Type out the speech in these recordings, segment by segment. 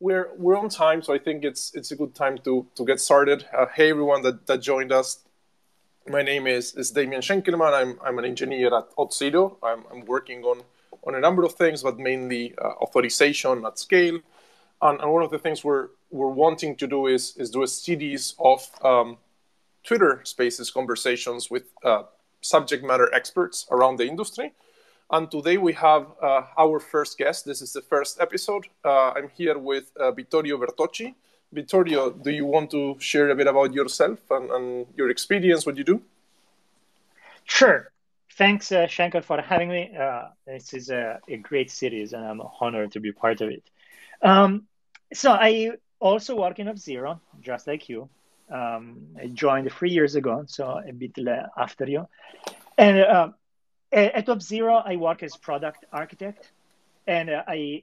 we're we're on time, so I think it's it's a good time to to get started. Uh, hey everyone that, that joined us. My name is is Damian Schenkelman. I'm I'm an engineer at Auth0. I'm I'm working on on a number of things, but mainly uh, authorization at scale. And, and, one of the things we're we're wanting to do is is do a series of um, Twitter Spaces conversations with uh, subject matter experts around the industry and today we have uh, our first guest. This is the first episode. Uh, I'm here with uh, Vittorio Bertocci. Vittorio, do you want to share a bit about yourself and, and your experience, what you do? Sure. Thanks, uh, Schenkel, for having me. Uh, this is a, a, great series, and I'm honored to be part of it. Um, so I also work in Auth0, just like you. Um, I joined three years ago, so a bit after you. And uh, at Auth0, I work as product architect, and uh, I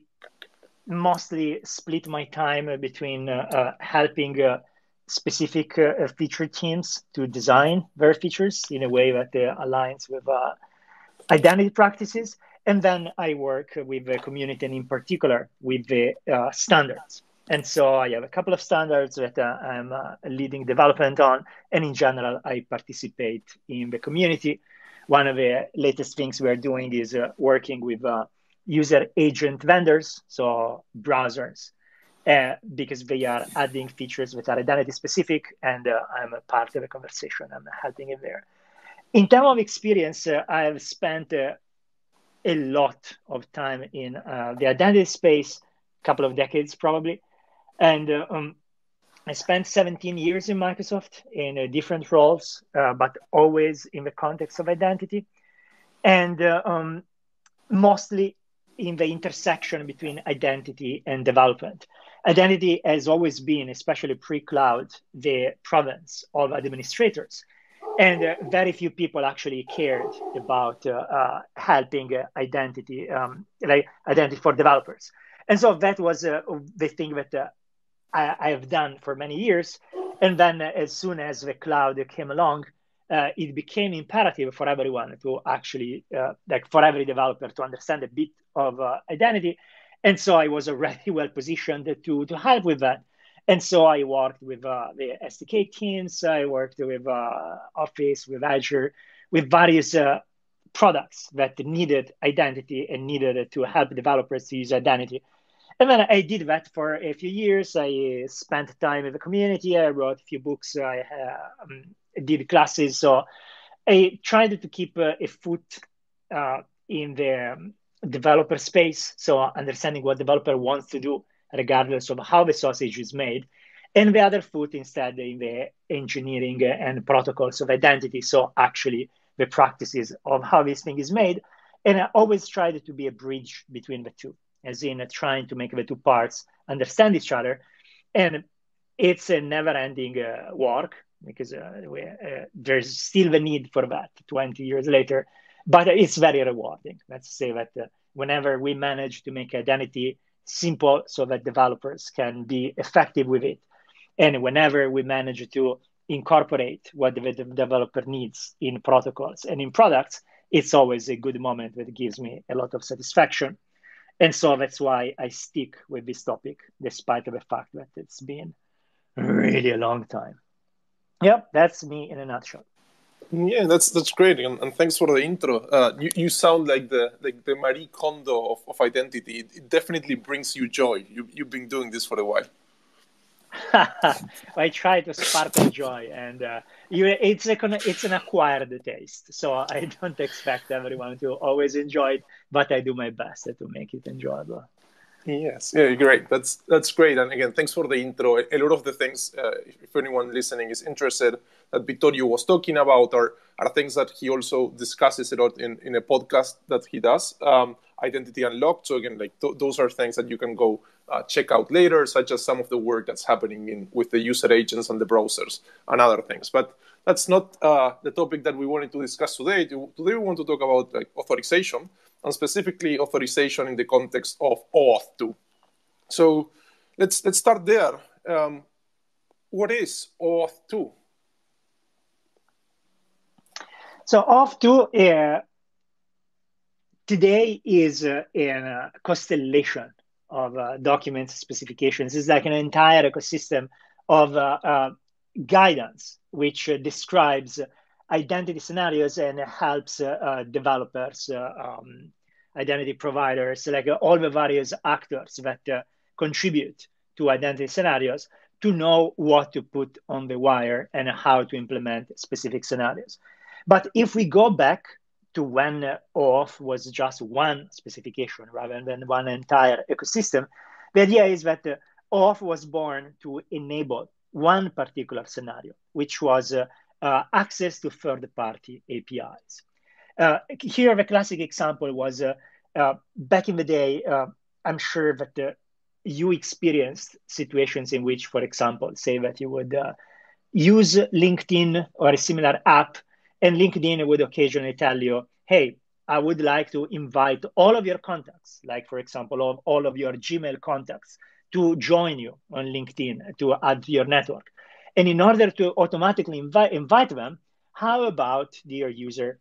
mostly split my time between uh, uh helping uh, specific uh, feature teams to design their features in a way that aligns with identity practices. And then I work with the community, and in particular with the standards. And so I have a couple of standards that uh, I'm uh, leading development on. And in general, I participate in the community one of the latest things we are doing is uh, working with uh, user agent vendors, so browsers, uh, because they are adding features that are identity specific, and uh, I'm a part of the conversation. I'm helping it there. In terms of experience, uh, I have spent uh, a lot of time in the identity space, a couple of decades probably, and um, I spent 17 years in Microsoft in uh, different roles, uh, but always in the context of identity, and uh, um, mostly in the intersection between identity and development. Identity has always been, especially pre cloud, the province of administrators. And uh, very few people actually cared about uh, uh, helping identity, um, like identity for developers. And so that was the thing that I, I, have done for many years. And then as soon as the cloud came along, uh, it became imperative for everyone to actually, uh, like for every developer to understand a bit of uh, identity. And so I was already well positioned to, to help with that. And so I worked with uh, the SDK teams, I worked with uh, Office, with Azure, with various uh, products that needed identity and needed to help developers to use identity and then I did that for a few years. I spent time in the community. I wrote a few books. I um, did classes. So I tried to keep uh, a foot uh, in the developer space. So understanding what developer wants to do, regardless of how the sausage is made. And the other foot instead in the engineering and protocols of identity. So actually the practices of how this thing is made. And I always tried to be a bridge between the two as in trying to make the two parts understand each other. And it's a never ending uh, work because uh, we, uh, there's still the need for that 20 years later. But it's very rewarding. Let's say that uh, whenever we manage to make identity simple so that developers can be effective with it, and whenever we manage to incorporate what the developer needs in protocols and in products, it's always a good moment that gives me a lot of satisfaction and so that's why I stick with this topic, despite the fact that it's been really a long time. Yep, that's me in a nutshell. Yeah, that's that's great, and, and thanks for the intro. Uh, you, you sound like the like the Marie Kondo of, of identity. It, it definitely brings you joy. You you've been doing this for a while. I try to spark joy, and uh, it's a, it's an acquired taste. So I don't expect everyone to always enjoy it, but I do my best to make it enjoyable. Yes, yeah, great. That's that's great. And again, thanks for the intro. A lot of the things, uh, if anyone listening is interested, that Vittorio was talking about are are things that he also discusses a lot in, in a podcast that he does, um, Identity Unlocked. So again, like th- those are things that you can go uh, check out later, such as some of the work that's happening in with the user agents and the browsers and other things. But that's not uh, the topic that we wanted to discuss today. Today we want to talk about like, authorization and specifically authorization in the context of OAuth 2. So let's let's start there. Um, what is OAuth 2? So OAuth 2 uh, today is uh, a constellation of uh, documents specifications. It's like an entire ecosystem of uh, uh, guidance which uh, describes identity scenarios and helps uh, uh, developers, uh, um, identity providers, like all the various actors that contribute to identity scenarios to know what to put on the wire and how to implement specific scenarios. But if we go back to when OAuth was just one specification rather than one entire ecosystem, the idea is that OAuth was born to enable one particular scenario, which was uh, access to third-party APIs. Uh, here, the classic example was uh, uh, back in the day. Uh, I'm sure that you experienced situations in which, for example, say that you would use LinkedIn or a similar app and LinkedIn would occasionally tell you, hey, I would like to invite all of your contacts, like, for example, all, all of your Gmail contacts, to join you on LinkedIn, to add to your network. And in order to automatically invite, invite them, how about, dear user,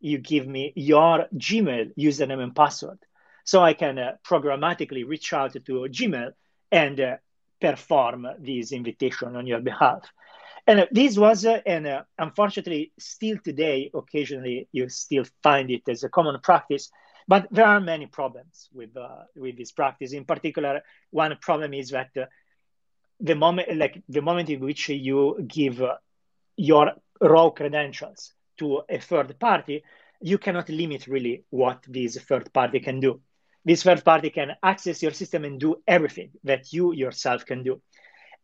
you give me your Gmail username and password so I can uh, programmatically reach out to Gmail and uh, perform this invitation on your behalf. And uh, this was, uh, and uh, unfortunately, still today, occasionally you still find it as a common practice. But there are many problems with uh, with this practice. In particular, one problem is that the moment, like the moment in which you give your raw credentials to a third party, you cannot limit really what this third party can do. This third party can access your system and do everything that you yourself can do.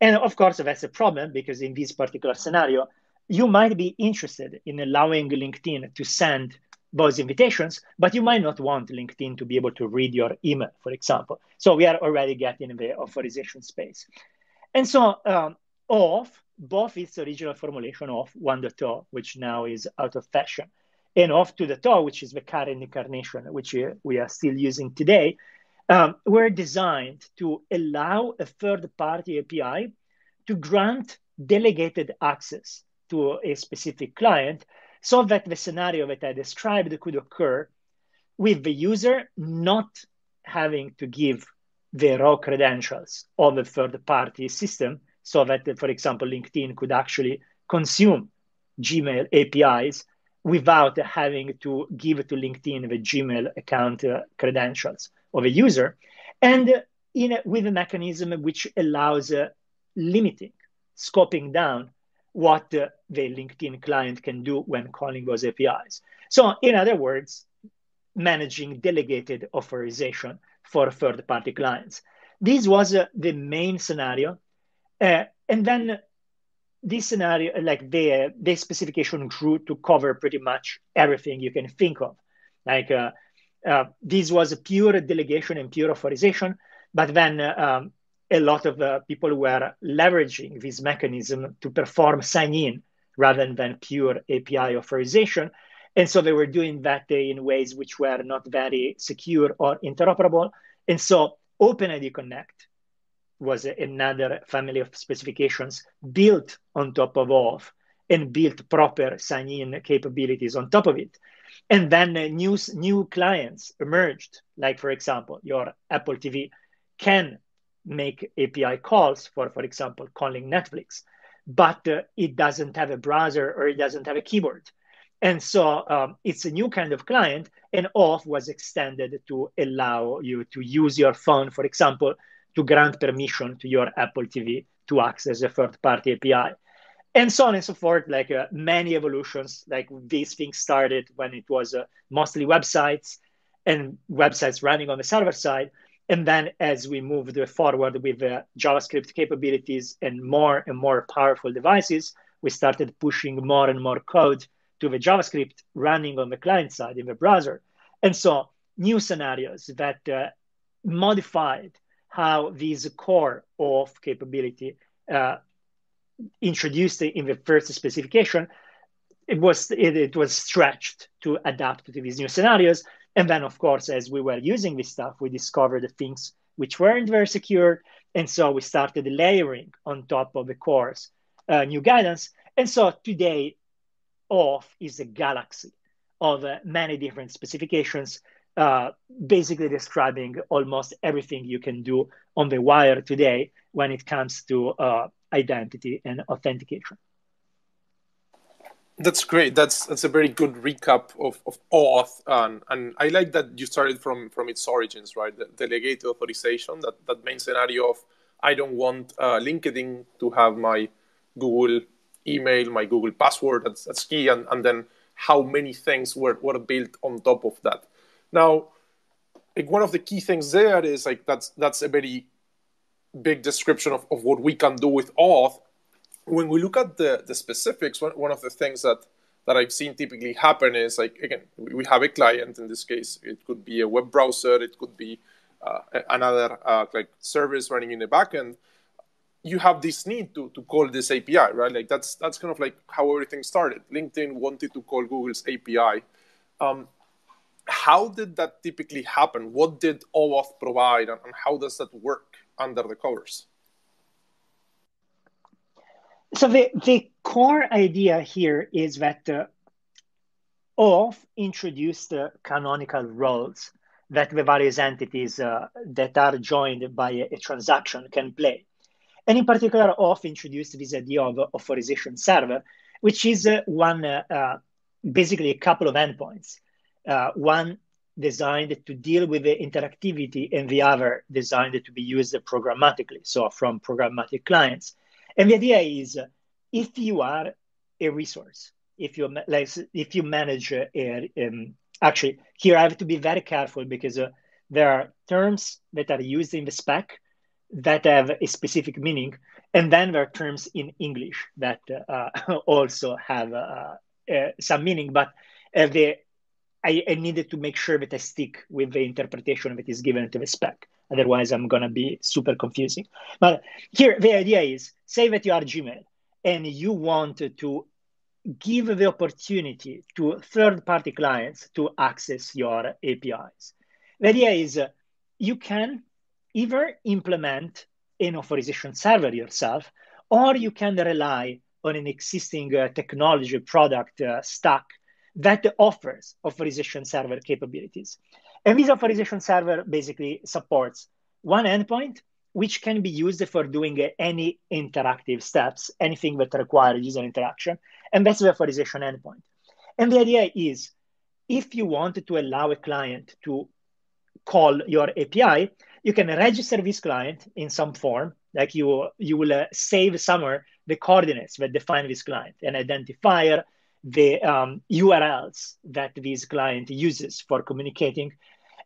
And of course, that's a problem because in this particular scenario, you might be interested in allowing LinkedIn to send those invitations, but you might not want LinkedIn to be able to read your email, for example. So we are already getting in the authorization space. And so um, OAuth, both its original formulation of 1.0, which now is out of fashion, and OAuth 2.0, which is the current incarnation, which we are still using today, um, were designed to allow a third-party API to grant delegated access to a specific client so that the scenario that I described could occur with the user not having to give the raw credentials of a third-party system so that, for example, LinkedIn could actually consume Gmail APIs without having to give to LinkedIn the Gmail account uh, credentials of a user, and in a, with a mechanism which allows uh, limiting, scoping down what uh, the LinkedIn client can do when calling those APIs. So, in other words, managing delegated authorization for third party clients. This was uh, the main scenario. Uh, and then this scenario, like the, the specification grew to cover pretty much everything you can think of. Like uh, uh, this was a pure delegation and pure authorization, but then um, a lot of uh, people were leveraging this mechanism to perform sign in rather than pure API authorization. And so they were doing that day in ways which were not very secure or interoperable. And so OpenID Connect was another family of specifications built on top of OAuth and built proper sign-in capabilities on top of it. And then uh, new, new clients emerged, like, for example, your Apple TV can make API calls for, for example, calling Netflix, but uh, it doesn't have a browser or it doesn't have a keyboard. And so um, it's a new kind of client, and OAuth was extended to allow you to use your phone, for example, to grant permission to your Apple TV to access a third party API. And so on and so forth, like uh, many evolutions, like these things started when it was uh, mostly websites and websites running on the server side. And then as we moved forward with uh, JavaScript capabilities and more and more powerful devices, we started pushing more and more code to the JavaScript running on the client side in the browser. And so new scenarios that uh, modified how this core of capability uh, introduced in the first specification, it was it, it was stretched to adapt to these new scenarios and then, of course, as we were using this stuff, we discovered the things which weren't very secure. And so we started layering on top of the course uh, new guidance. And so today, OAuth is a galaxy of uh, many different specifications uh, basically describing almost everything you can do on the wire today when it comes to uh, identity and authentication. That's great. That's that's a very good recap of, of auth, and and I like that you started from from its origins, right? The delegated authorization. That that main scenario of I don't want uh, LinkedIn to have my Google email, my Google password. That's that's key, and and then how many things were were built on top of that. Now, like one of the key things there is like that's that's a very big description of, of what we can do with auth when we look at the, the specifics, one, one of the things that, that I've seen typically happen is like, again, we have a client in this case. It could be a web browser, it could be uh, another uh, like service running in the backend. You have this need to, to call this API, right? Like that's that's kind of like how everything started. LinkedIn wanted to call Google's API. Um, how did that typically happen? What did OAuth provide, and, how does that work under the covers? so the, the core idea here is that uh, OAuth introduced uh, canonical roles that the various entities uh, that are joined by a, a, transaction can play. And in particular, OAuth introduced this idea of authorization server, which is uh, one, uh, uh, basically a couple of endpoints. one designed to deal with the interactivity and the other designed to be used programmatically, so from programmatic clients. And the idea is if you are a resource, if you like, if you manage a um, actually here I have to be very careful because uh, there are terms that are used in the spec that have a specific meaning, and then there are terms in English that uh, also have uh, uh, some meaning. But uh, the I, I, needed to make sure that I stick with the interpretation that is given to the spec. Otherwise, I'm going to be super confusing. But here, the idea is say that you are Gmail and you want to give the opportunity to third party clients to access your APIs. The idea is you can either implement an authorization server yourself, or you can rely on an existing uh, technology product uh, stack that offers authorization server capabilities. And this authorization server basically supports one endpoint, which can be used for doing any interactive steps, anything that requires user interaction. And that's the authorization endpoint. And the idea is if you want to allow a client to call your API, you can register this client in some form, like you, you will uh, save somewhere the coordinates that define this client, an identifier, the um, URLs that this client uses for communicating.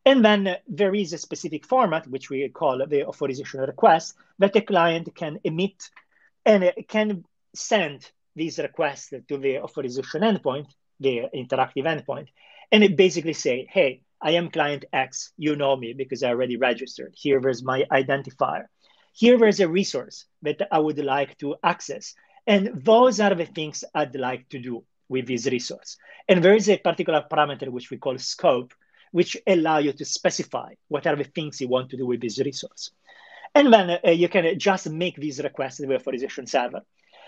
And then there is a specific format, which we call the authorization request, that the client can emit and can send these requests to the authorization endpoint, the interactive endpoint, and it basically say, hey, I am client X, you know me because I already registered. Here there's my identifier. Here there's a resource that I would like to access. And those are the things I'd like to do with this resource. And there is a particular parameter which we call scope, which allow you to specify what are the things you want to do with this resource. And then uh, you can just make these requests to the authorization server.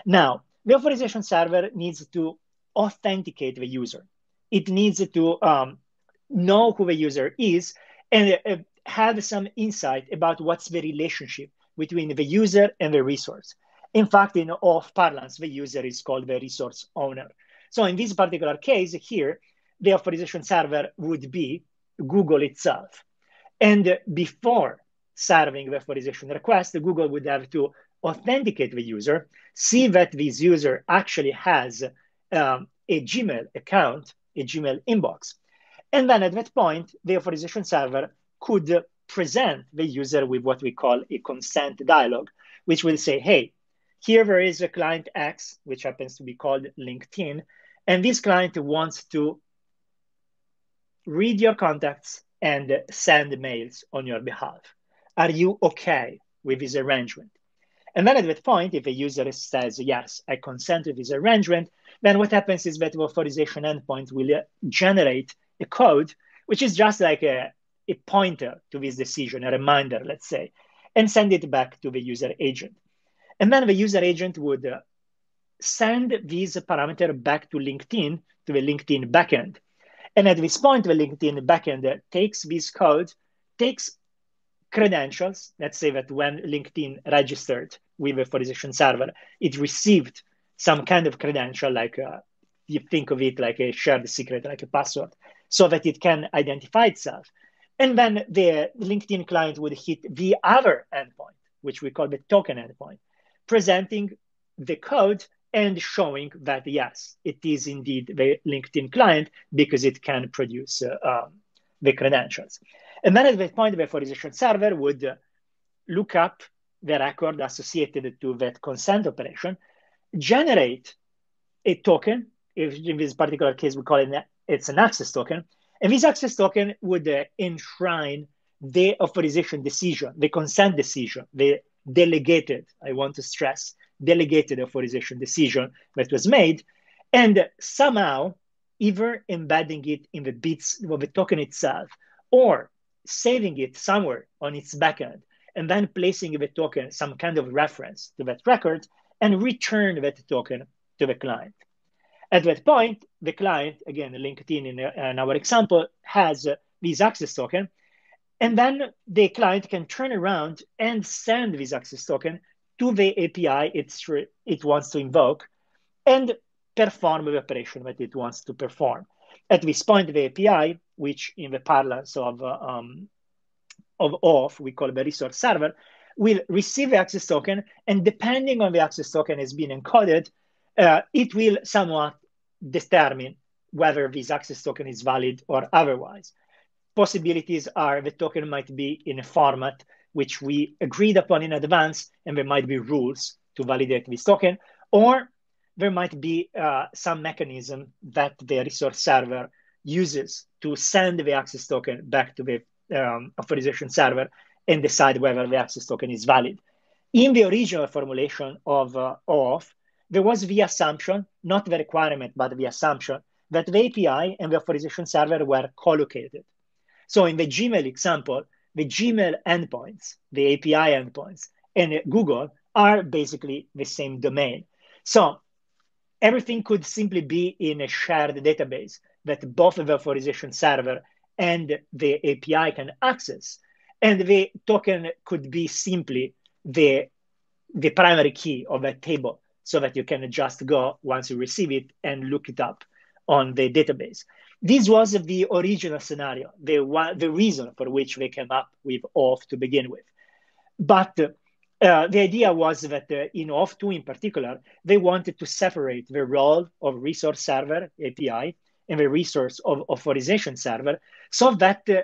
Now, the authorization server needs to authenticate the user. It needs to um, know who the user is and uh, have some insight about what's the relationship between the user and the resource. In fact, in OAuth parlance, the user is called the resource owner. So in this particular case here, the authorization server would be Google itself. And before serving the authorization request, Google would have to authenticate the user, see that this user actually has um, a Gmail account, a Gmail inbox. And then at that point, the authorization server could present the user with what we call a consent dialog, which will say, hey, here there is a client X, which happens to be called LinkedIn, and this client wants to read your contacts and send mails on your behalf. Are you okay with this arrangement? And then at that point, if a user says, yes, I consent to this arrangement, then what happens is that the authorization endpoint will generate a code, which is just like a, a pointer to this decision, a reminder, let's say, and send it back to the user agent. And then the user agent would send this parameter back to LinkedIn, to the LinkedIn backend. And at this point, the LinkedIn backend takes this code, takes credentials. Let's say that when LinkedIn registered with the authorization server, it received some kind of credential, like uh, you think of it like a shared secret, like a password, so that it can identify itself. And then the LinkedIn client would hit the other endpoint, which we call the token endpoint, presenting the code and showing that yes, it is indeed the LinkedIn client because it can produce uh, um, the credentials. And then at that point, the authorization server would look up the record associated to that consent operation, generate a token. In this particular case, we call it it's an access token, and this access token would uh, enshrine the authorization decision, the consent decision, the delegated. I want to stress delegated authorization decision that was made, and somehow either embedding it in the bits of the token itself or saving it somewhere on its backend and then placing the token some kind of reference to that record and return that token to the client. At that point, the client, again, LinkedIn in, in our example, has this access token, and then the client can turn around and send this access token to the API it's, it wants to invoke and perform the operation that it wants to perform. At this point, the API, which in the parlance of, um, of we call the resource server, will receive the access token, and depending on the access token has been encoded, uh, it will somewhat determine whether this access token is valid or otherwise. Possibilities are the token might be in a format which we agreed upon in advance, and there might be rules to validate this token, or there might be uh, some mechanism that the resource server uses to send the access token back to the um, authorization server and decide whether the access token is valid. In the original formulation of uh, OAuth, there was the assumption, not the requirement, but the assumption that the API and the authorization server were co-located. So in the Gmail example, the Gmail endpoints, the API endpoints, and Google are basically the same domain. So everything could simply be in a shared database that both the authorization server and the API can access. And the token could be simply the, the primary key of that table so that you can just go once you receive it and look it up on the database. This was the original scenario, the, the reason for which they came up with OAuth to begin with. But uh, the idea was that uh, in OAuth 2 in particular, they wanted to separate the role of resource server API and the resource of authorization server so that uh,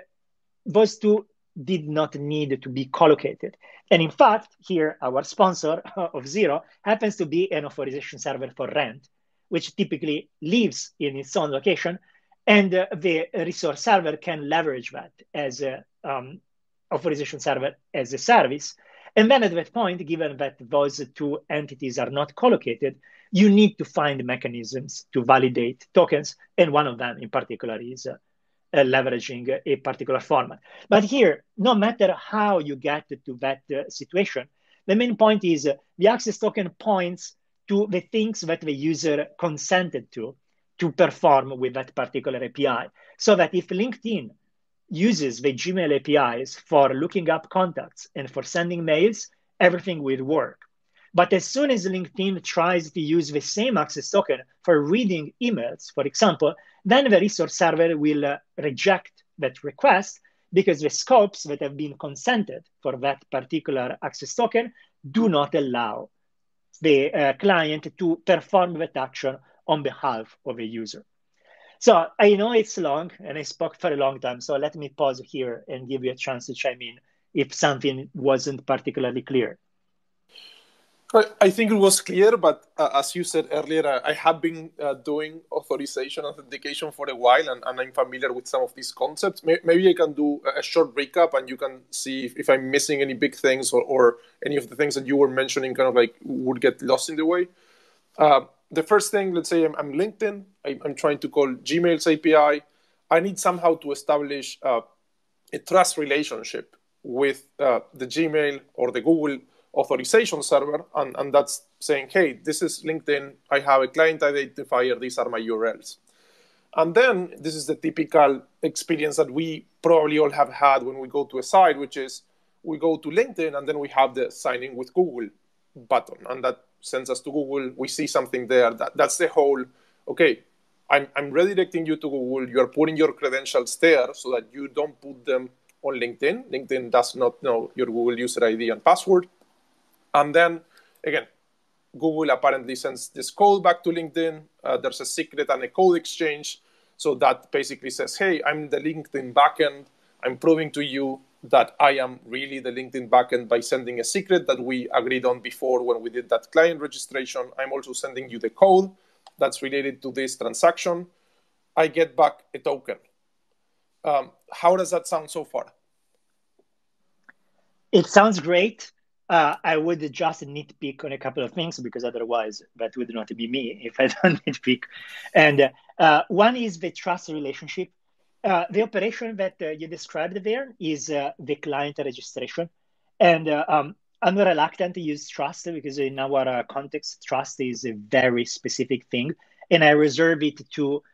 those two did not need to be collocated. And in fact, here our sponsor Auth0 happens to be an authorization server for rent, which typically lives in its own location and uh, the resource server can leverage that as a um, authorization server as a service. And then at that point, given that those two entities are not collocated, you need to find mechanisms to validate tokens. And one of them in particular is uh, uh, leveraging a particular format. But here, no matter how you get to that uh, situation, the main point is uh, the access token points to the things that the user consented to to perform with that particular API. So that if LinkedIn uses the Gmail APIs for looking up contacts and for sending mails, everything will work. But as soon as LinkedIn tries to use the same access token for reading emails, for example, then the resource server will uh, reject that request because the scopes that have been consented for that particular access token do not allow the uh, client to perform that action on behalf of a user. So I know it's long and I spoke for a long time. So let me pause here and give you a chance to chime in if something wasn't particularly clear. I think it was clear, but uh, as you said earlier, uh, I have been uh, doing authorization authentication for a while, and, and, I'm familiar with some of these concepts. Maybe I can do a short recap, and you can see if, if I'm missing any big things or, or, any of the things that you were mentioning, kind of like would get lost in the way. Uh, the first thing, let's say I'm, I'm LinkedIn, I, am trying to call Gmail's API. I need somehow to establish uh, a trust relationship with uh, the Gmail or the Google authorization server, and, and that's saying, hey, this is LinkedIn, I have a client identifier, these are my URLs. And then this is the typical experience that we probably all have had when we go to a site, which is we go to LinkedIn and then we have the sign in with Google button, and that sends us to Google. We see something there. That, that's the whole, okay, I'm, I'm redirecting you to Google. You are putting your credentials there so that you don't put them on LinkedIn. LinkedIn does not know your Google user ID and password. And then, again, Google apparently sends this code back to LinkedIn. Uh, there's a secret and a code exchange. So that basically says, hey, I'm the LinkedIn backend. I'm proving to you that I am really the LinkedIn backend by sending a secret that we agreed on before when we did that client registration. I'm also sending you the code that's related to this transaction. I get back a token. Um, how does that sound so far? It sounds great. Uh, I would just nitpick on a couple of things because otherwise that would not be me if I don't nitpick. And uh, one is the trust relationship. Uh, the operation that uh, you described there is uh, the client registration. And uh, um, I'm reluctant to use trust because in our context, trust is a very specific thing. And I reserve it to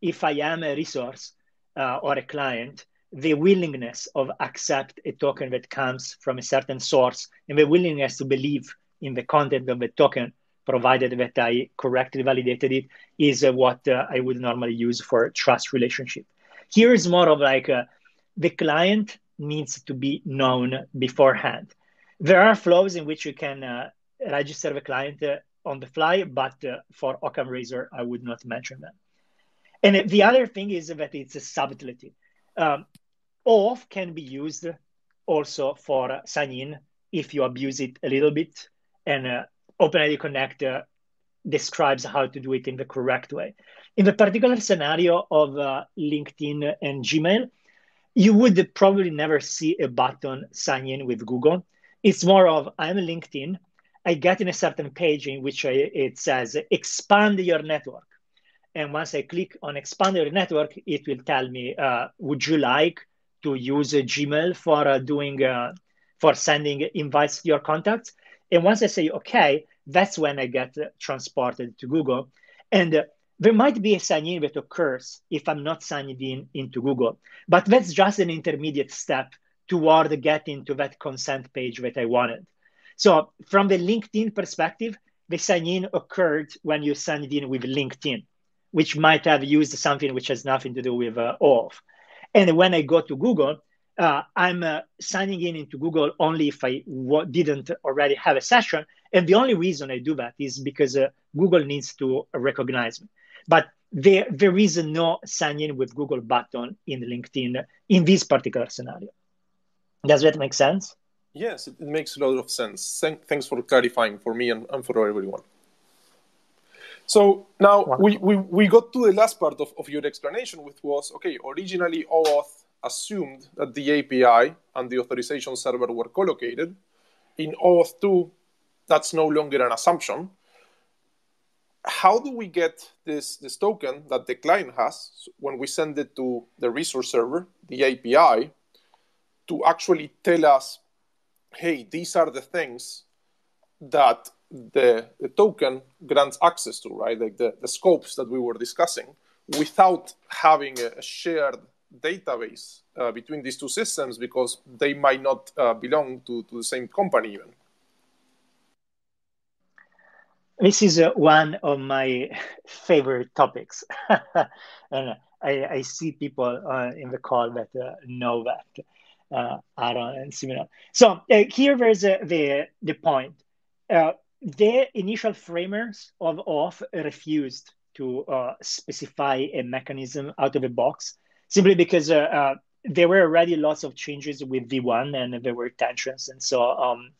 if I am a resource or a client the willingness of accept a token that comes from a certain source and the willingness to believe in the content of the token provided that i correctly validated it is uh, what uh, i would normally use for trust relationship. Here is more of like uh, the client needs to be known beforehand. There are flows in which you can uh, register the client uh, on the fly but uh, for occam razor i would not mention them. And the other thing is that it's a subtlety. Um, OAuth can be used also for sign in if you abuse it a little bit, and uh, OpenID Connect uh, describes how to do it in the correct way. In the particular scenario of uh, LinkedIn and Gmail, you would probably never see a button sign in with Google. It's more of I'm LinkedIn. I get in a certain page in which I, it says expand your network. And once I click on expand your network, it will tell me, uh, would you like to use Gmail for uh, doing, uh, for sending invites to your contacts? And once I say, okay, that's when I get transported to Google. And there might be a sign in that occurs if I'm not signed in into Google, but that's just an intermediate step toward getting to that consent page that I wanted. So from the LinkedIn perspective, the sign in occurred when you signed in with LinkedIn which might have used something which has nothing to do with uh, OAuth. And when I go to Google, uh, I'm uh, signing in into Google only if I w- didn't already have a session. And the only reason I do that is because uh, Google needs to recognize me. But there, there is no sign in with Google button in LinkedIn in this particular scenario. Does that make sense? Yes, it makes a lot of sense. Thanks for clarifying for me and, and for everyone. So now wow. we, we, we got to the last part of, of your explanation, which was okay, originally OAuth assumed that the API and the authorization server were co-located. In OAuth 2, that's no longer an assumption. How do we get this, this token that the client has when we send it to the resource server, the API, to actually tell us, hey, these are the things that the, the token grants access to, right? Like the, the scopes that we were discussing, without having a, shared database uh, between these two systems because they might not uh, belong to, to the same company even. This is uh, one of my favorite topics. and I, I, see people uh, in the call that uh, know that, uh, Aaron and similar. So here there's the, the point the initial framers of OAuth refused to uh, specify a mechanism out of the box simply because uh, uh, there were already lots of changes with V1 and there were tensions. And so um,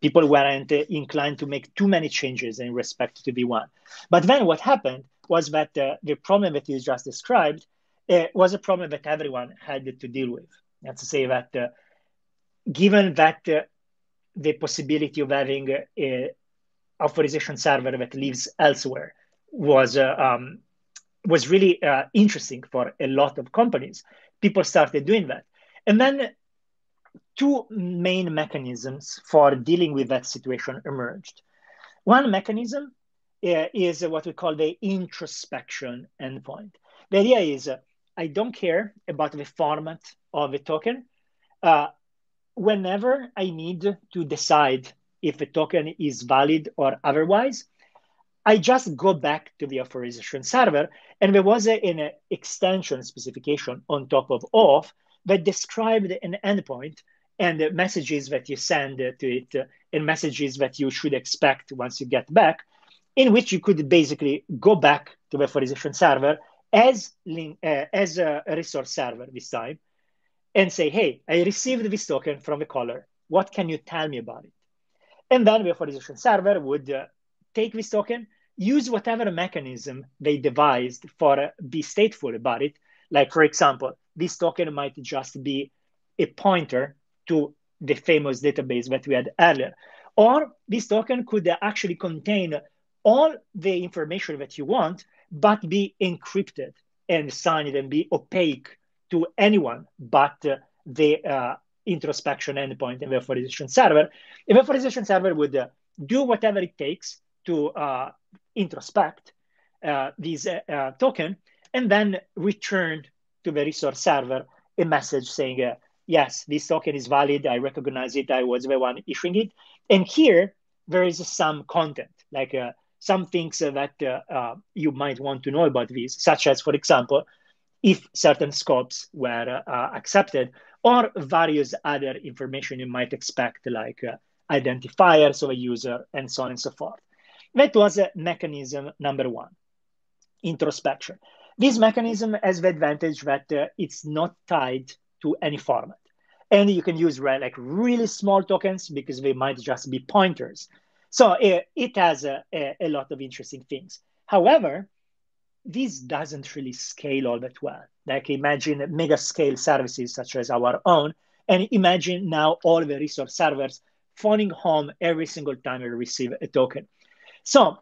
people weren't inclined to make too many changes in respect to V1. But then what happened was that uh, the problem that you just described uh, was a problem that everyone had to deal with. That's to say that uh, given that the possibility of having a authorization server that lives elsewhere was uh, um, was really uh, interesting for a lot of companies. People started doing that, and then two main mechanisms for dealing with that situation emerged. One mechanism uh, is what we call the introspection endpoint. The idea is uh, I don't care about the format of a token. Uh, whenever I need to decide if a token is valid or otherwise, I just go back to the authorization server. And there was a, an extension specification on top of OAuth that described an endpoint and the messages that you send to it uh, and messages that you should expect once you get back, in which you could basically go back to the authorization server as, uh, as a resource server this time and say, hey, I received this token from the caller. What can you tell me about it? And then the authorization server would uh, take this token, use whatever mechanism they devised for uh, be stateful about it. Like, for example, this token might just be a pointer to the famous database that we had earlier. Or this token could actually contain all the information that you want, but be encrypted and signed and be opaque to anyone but uh, the uh, introspection endpoint and the authorization server. The authorization server would uh, do whatever it takes to uh, introspect uh, this uh, token and then return to the resource server a message saying, yes, this token is valid. I recognize it. I was the one issuing it. And here there is some content, like some things that you might want to know about this, such as, for example, if certain scopes were uh, accepted, or various other information you might expect, like uh, identifiers of a user and so on and so forth. That was uh, mechanism number one, introspection. This mechanism has the advantage that uh, it's not tied to any format. And you can use like really small tokens because they might just be pointers. So it, it has a, a, a lot of interesting things. However, this doesn't really scale all that well. Like imagine mega scale services such as our own, and imagine now all the resource servers phoning home every single time you receive a token. So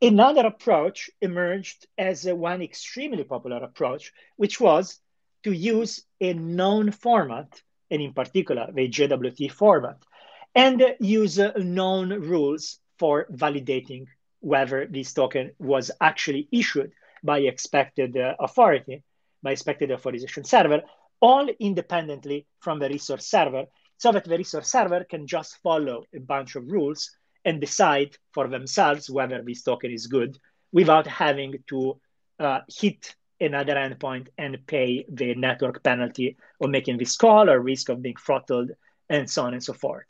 another approach emerged as one extremely popular approach, which was to use a known format, and in particular the JWT format, and use known rules for validating whether this token was actually issued by expected uh, authority, by expected authorization server, all independently from the resource server, so that the resource server can just follow a bunch of rules and decide for themselves whether this token is good without having to uh, hit another endpoint and pay the network penalty of making this call or risk of being throttled and so on and so forth.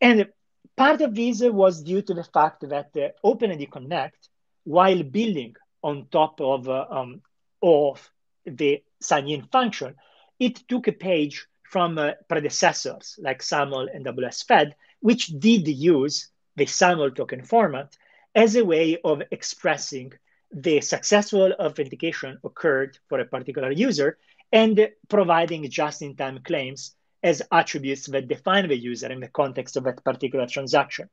And part of this was due to the fact that uh, OpenID Connect, while building on top of, uh, um, of the sign-in function, it took a page from uh, predecessors like SAML and WSFed, which did use the SAML token format as a way of expressing the successful authentication occurred for a particular user and providing just-in-time claims as attributes that define the user in the context of that particular transaction.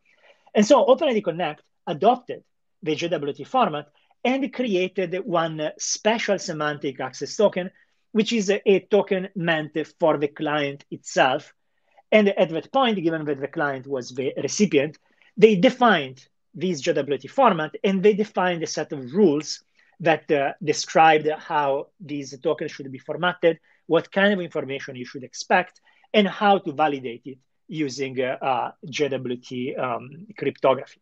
And so OpenID Connect adopted the JWT format and created one special semantic access token, which is a, token meant for the client itself. And at that point, given that the client was the recipient, they defined this JWT format and they defined a set of rules that uh, described how these tokens should be formatted, what kind of information you should expect, and how to validate it using uh, uh, JWT um, cryptography.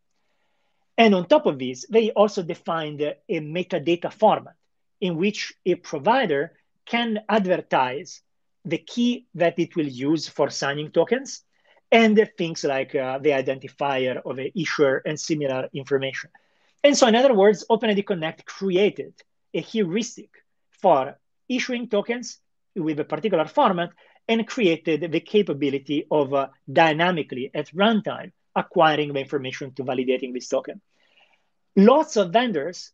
And on top of this, they also defined a metadata format in which a provider can advertise the key that it will use for signing tokens and things like uh, the identifier of an issuer and similar information. And so, in other words, OpenID Connect created a heuristic for issuing tokens with a particular format and created the capability of uh, dynamically at runtime acquiring the information to validating this token. Lots of vendors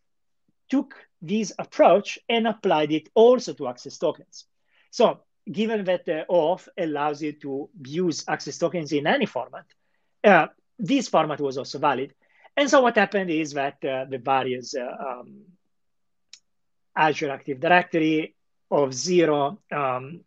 took this approach and applied it also to access tokens. So given that uh, OAuth allows you to use access tokens in any format, uh, this format was also valid. And so what happened is that uh, the various uh, um, Azure Active Directory, Auth0, um,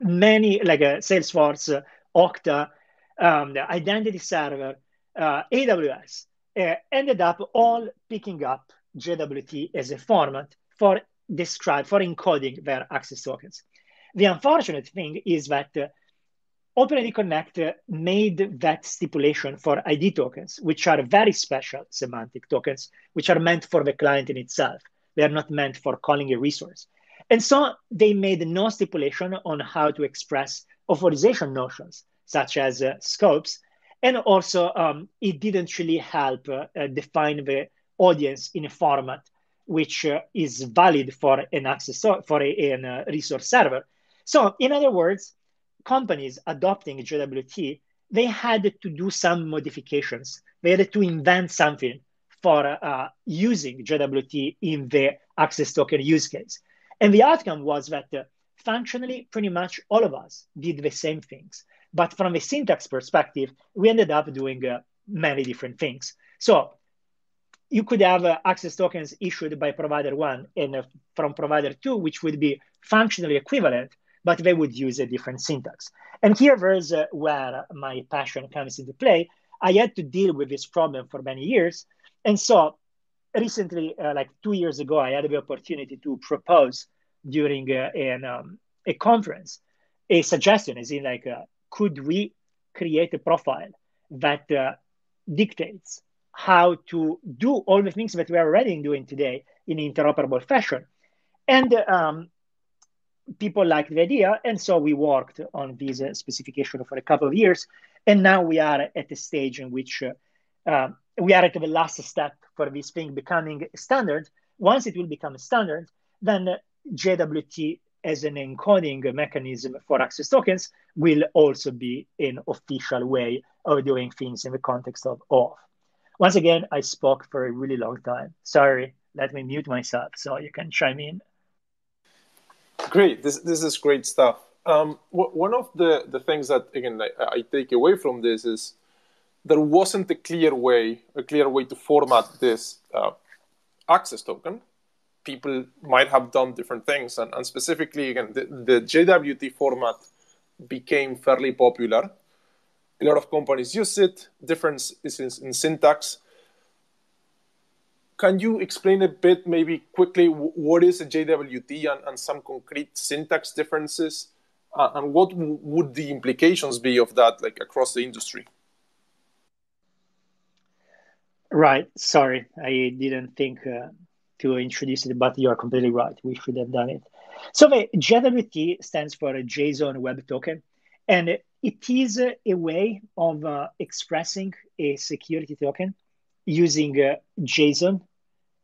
many like uh, Salesforce, uh, Okta, um, the identity server, uh, AWS uh, ended up all picking up JWT as a format for describe for encoding their access tokens. The unfortunate thing is that uh, OpenID Connect made that stipulation for ID tokens, which are very special semantic tokens, which are meant for the client in itself. They are not meant for calling a resource. And so they made no stipulation on how to express authorization notions, such as uh, scopes. And also, um, it didn't really help uh, define the audience in a format which uh, is valid for an access for a, resource server. So, in other words, companies adopting JWT, they had to do some modifications. They had to invent something for uh, using JWT in the access token use case. And the outcome was that uh, functionally, pretty much all of us did the same things. But from a syntax perspective, we ended up doing uh, many different things. So you could have uh, access tokens issued by provider one and uh, from provider two, which would be functionally equivalent, but they would use a different syntax. And here is uh, where my passion comes into play. I had to deal with this problem for many years. And so recently, uh, like two years ago, I had the opportunity to propose during uh, an, um, a conference a suggestion, as in like, uh, could we create a profile that uh, dictates how to do all the things that we are already doing today in interoperable fashion? And um, people liked the idea, and so we worked on this uh, specification for a couple of years, and now we are at the stage in which uh, uh, we are at the last step for this thing becoming standard. Once it will become a standard, then JWT as an encoding mechanism for access tokens will also be an official way of doing things in the context of OAuth. Once again, I spoke for a really long time. Sorry, let me mute myself so you can chime in. Great. This this is great stuff. Um, one of the, the things that again I, I, take away from this is there wasn't a clear way a clear way to format this uh, access token. People might have done different things, and, and specifically again the, the JWT format became fairly popular. A lot of companies use it. Difference is in, in syntax can you explain a bit, maybe quickly, what is a JWT and, and some concrete syntax differences, uh, and what would the implications be of that, like across the industry? Right. Sorry, I didn't think uh, to introduce it, but you are completely right. We should have done it. So the JWT stands for a JSON Web Token, and it is a way of uh, expressing a security token using uh, JSON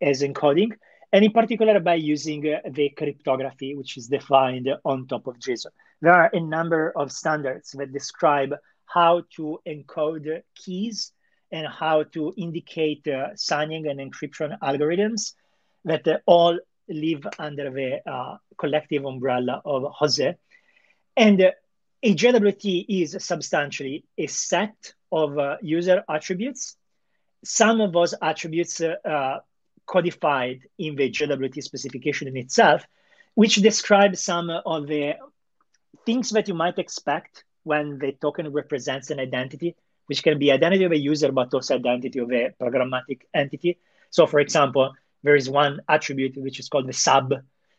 as encoding, and in particular by using uh, the cryptography, which is defined on top of JSON. There are a number of standards that describe how to encode keys and how to indicate uh, signing and encryption algorithms that uh, all live under the uh, collective umbrella of JOSE. And uh, a JWT is substantially a set of uh, user attributes. Some of those attributes uh, codified in the JWT specification in itself, which describes some of the things that you might expect when the token represents an identity, which can be identity of a user, but also identity of a programmatic entity. So, for example, there is one attribute which is called the sub,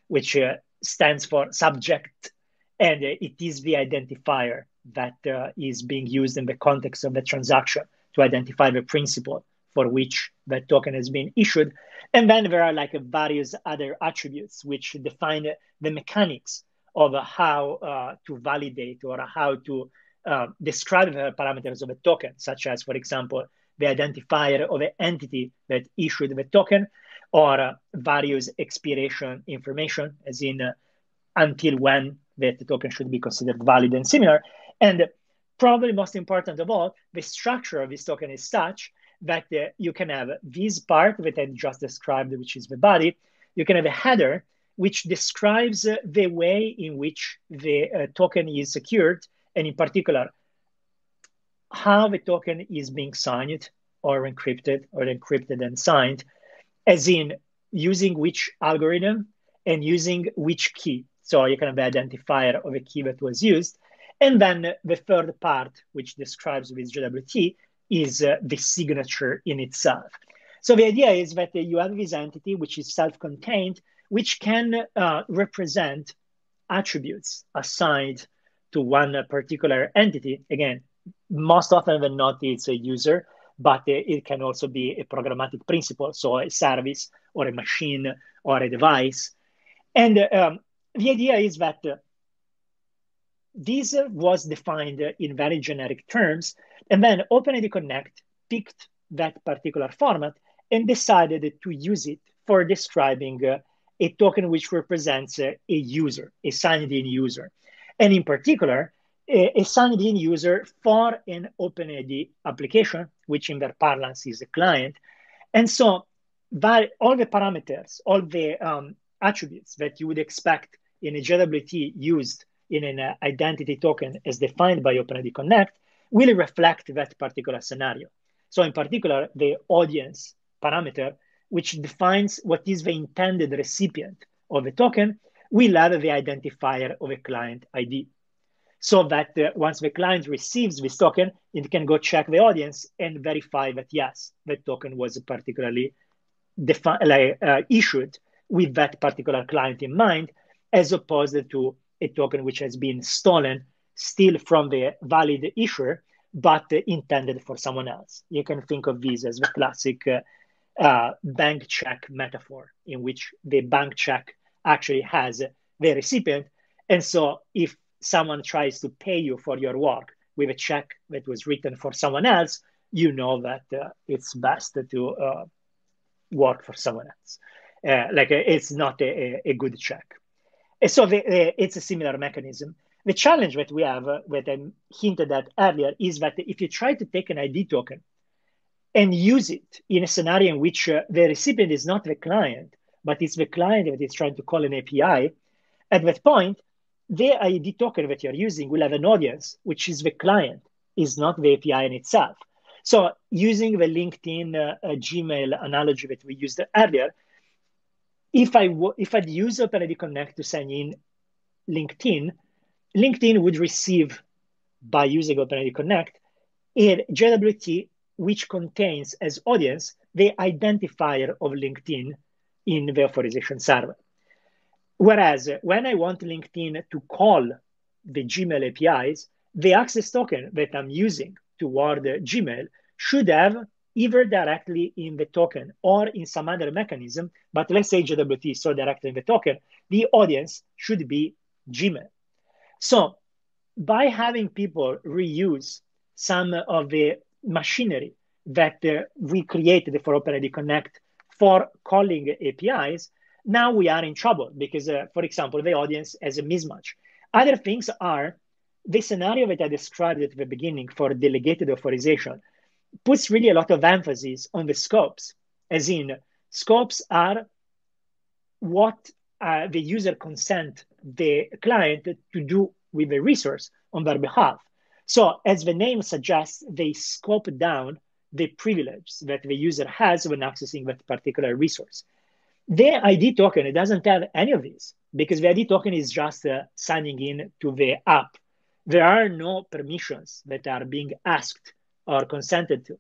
which uh, stands for subject, and uh, it is the identifier that uh, is being used in the context of the transaction to identify the principal for which the token has been issued. And then there are like various other attributes which define the mechanics of how uh, to validate or how to uh, describe the parameters of a token, such as, for example, the identifier of the entity that issued the token, or various expiration information, as in uh, until when that the token should be considered valid and similar. And probably most important of all, the structure of this token is such that uh, you can have this part that I just described, which is the body. You can have a header, which describes uh, the way in which the uh, token is secured, and in particular, how the token is being signed or encrypted or encrypted and signed, as in using which algorithm and using which key. So you can have the identifier of a key that was used. And then the third part, which describes with JWT, is uh, the signature in itself. So the idea is that uh, you have this entity which is self-contained, which can uh, represent attributes assigned to one particular entity. Again, most often than not, it's a user, but it can also be a programmatic principal, so a service or a machine or a device. And um, the idea is that this was defined in very generic terms, and then OpenID Connect picked that particular format and decided to use it for describing uh, a token which represents uh, a user, a signed in user. And in particular, a, a signed in user for an OpenID application, which in their parlance is a client. And so that all the parameters, all the um, attributes that you would expect in a JWT used in an uh, identity token as defined by OpenID Connect will reflect that particular scenario. So in particular, the audience parameter, which defines what is the intended recipient of the token, will have the identifier of a client ID. So that uh, once the client receives this token, it can go check the audience and verify that yes, the token was particularly defi- like, uh, issued with that particular client in mind, as opposed to a token which has been stolen, still from the valid issuer, but intended for someone else. You can think of this as the classic uh, uh, bank check metaphor, in which the bank check actually has the recipient. And so if someone tries to pay you for your work with a check that was written for someone else, you know that uh, it's best to uh, work for someone else. Uh, like it's not a, a, good check. And so the, the, it's a similar mechanism. The challenge that we have, uh, that I hinted at earlier, is that if you try to take an ID token and use it in a scenario in which uh, the recipient is not the client, but it's the client that is trying to call an API, at that point, the ID token that you're using will have an audience, which is the client, is not the API in itself. So using the LinkedIn uh, uh, Gmail analogy that we used earlier, if I w- if I'd use OpenID Connect to sign in LinkedIn, LinkedIn would receive by using OpenID Connect a JWT which contains as audience the identifier of LinkedIn in the authorization server. Whereas when I want LinkedIn to call the Gmail APIs, the access token that I'm using toward Gmail should have either directly in the token or in some other mechanism, but let's say JWT so directly in the token, the audience should be Gmail. So by having people reuse some of the machinery that uh, we created for OpenID Connect for calling APIs, now we are in trouble because, uh, for example, the audience has a mismatch. Other things are the scenario that I described at the beginning for delegated authorization puts really a lot of emphasis on the scopes, as in scopes are what uh, the user consent the client to do with the resource on their behalf. So, as the name suggests, they scope down the privilege that the user has when accessing that particular resource. The ID token it doesn't have any of this because the ID token is just uh, signing in to the app. There are no permissions that are being asked or consented to.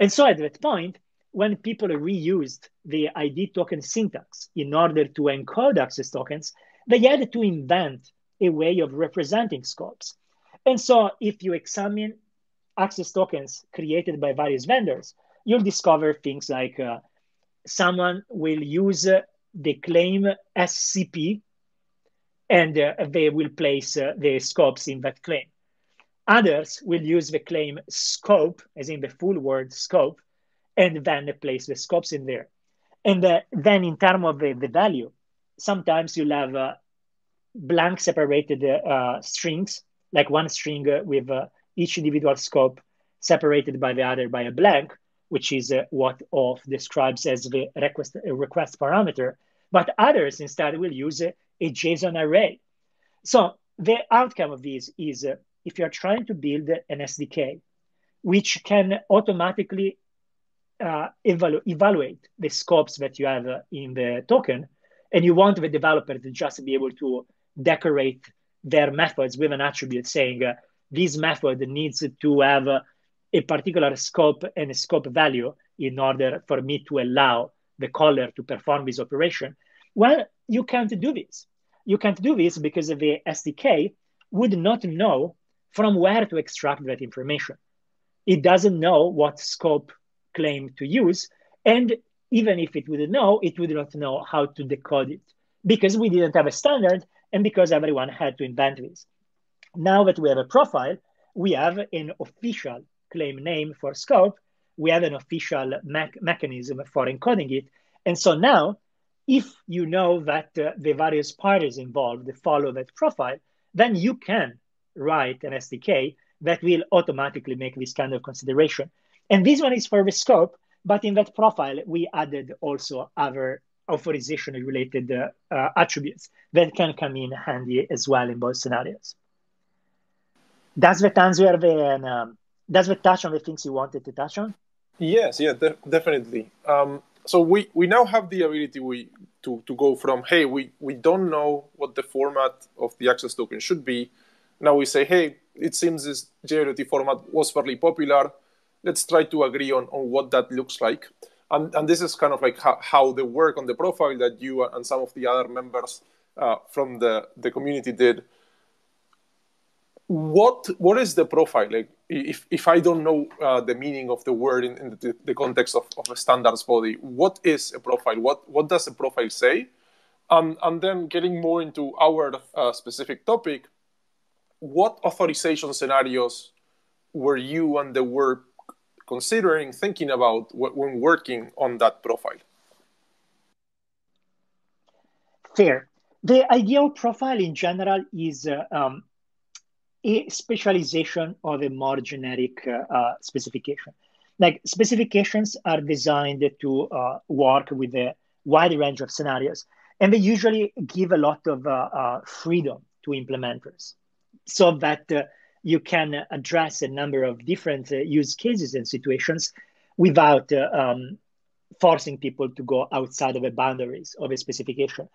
And so at that point, when people reused the ID token syntax in order to encode access tokens, they had to invent a way of representing scopes. And so if you examine access tokens created by various vendors, you'll discover things like uh, someone will use uh, the claim SCP and uh, they will place uh, the scopes in that claim. Others will use the claim scope, as in the full word scope, and then place the scopes in there. And uh, then, in terms of the, the, value, sometimes you'll have uh, blank separated uh, strings, like one string with each individual scope separated by the other by a blank, which is uh, what OAuth describes as the request, request parameter. But others instead will use a, a JSON array. So the outcome of this is uh, if you're trying to build an SDK, which can automatically uh, evalu- evaluate the scopes that you have uh, in the token, and you want the developer to just be able to decorate their methods with an attribute saying, uh, this method needs to have a particular scope and scope value in order for me to allow the caller to perform this operation. Well, you can't do this. You can't do this because the SDK would not know from where to extract that information. It doesn't know what scope claim to use. And even if it would know, it would not know how to decode it because we didn't have a standard and because everyone had to invent this. Now that we have a profile, we have an official claim name for scope, we have an official me- mechanism for encoding it. And so now, if you know that uh, the various parties involved follow that profile, then you can write an SDK that will automatically make this kind of consideration. And this one is for the scope, but in that profile, we added also other authorization related uh, uh, attributes that can come in handy as well in both scenarios. Does that answer the, um, does that touch on the things you wanted to touch on? Yes, yeah, de- definitely. Um, so we, we now have the ability we, to, to go from, hey, we, we don't know what the format of the access token should be. Now we say, hey, it seems this JWT format was fairly popular. Let's try to agree on, on what that looks like. And, and this is kind of like how, how the work on the profile that you and some of the other members uh, from the, the community did what what is the profile like if, if i don't know uh, the meaning of the word in, in the, the, context of, of a standards body what is a profile? What what does a profile say? Um, and then getting more into our uh, specific topic what authorization scenarios were you and the work considering thinking about when working on that profile? Fair. The ideal profile in general is uh, um, a specialization of a more generic uh, uh, specification. Like specifications are designed to uh, work with a wide range of scenarios, and they usually give a lot of uh, uh, freedom to implementers so that uh, you can address a number of different use cases and situations without um, forcing people to go outside of the boundaries of a specification.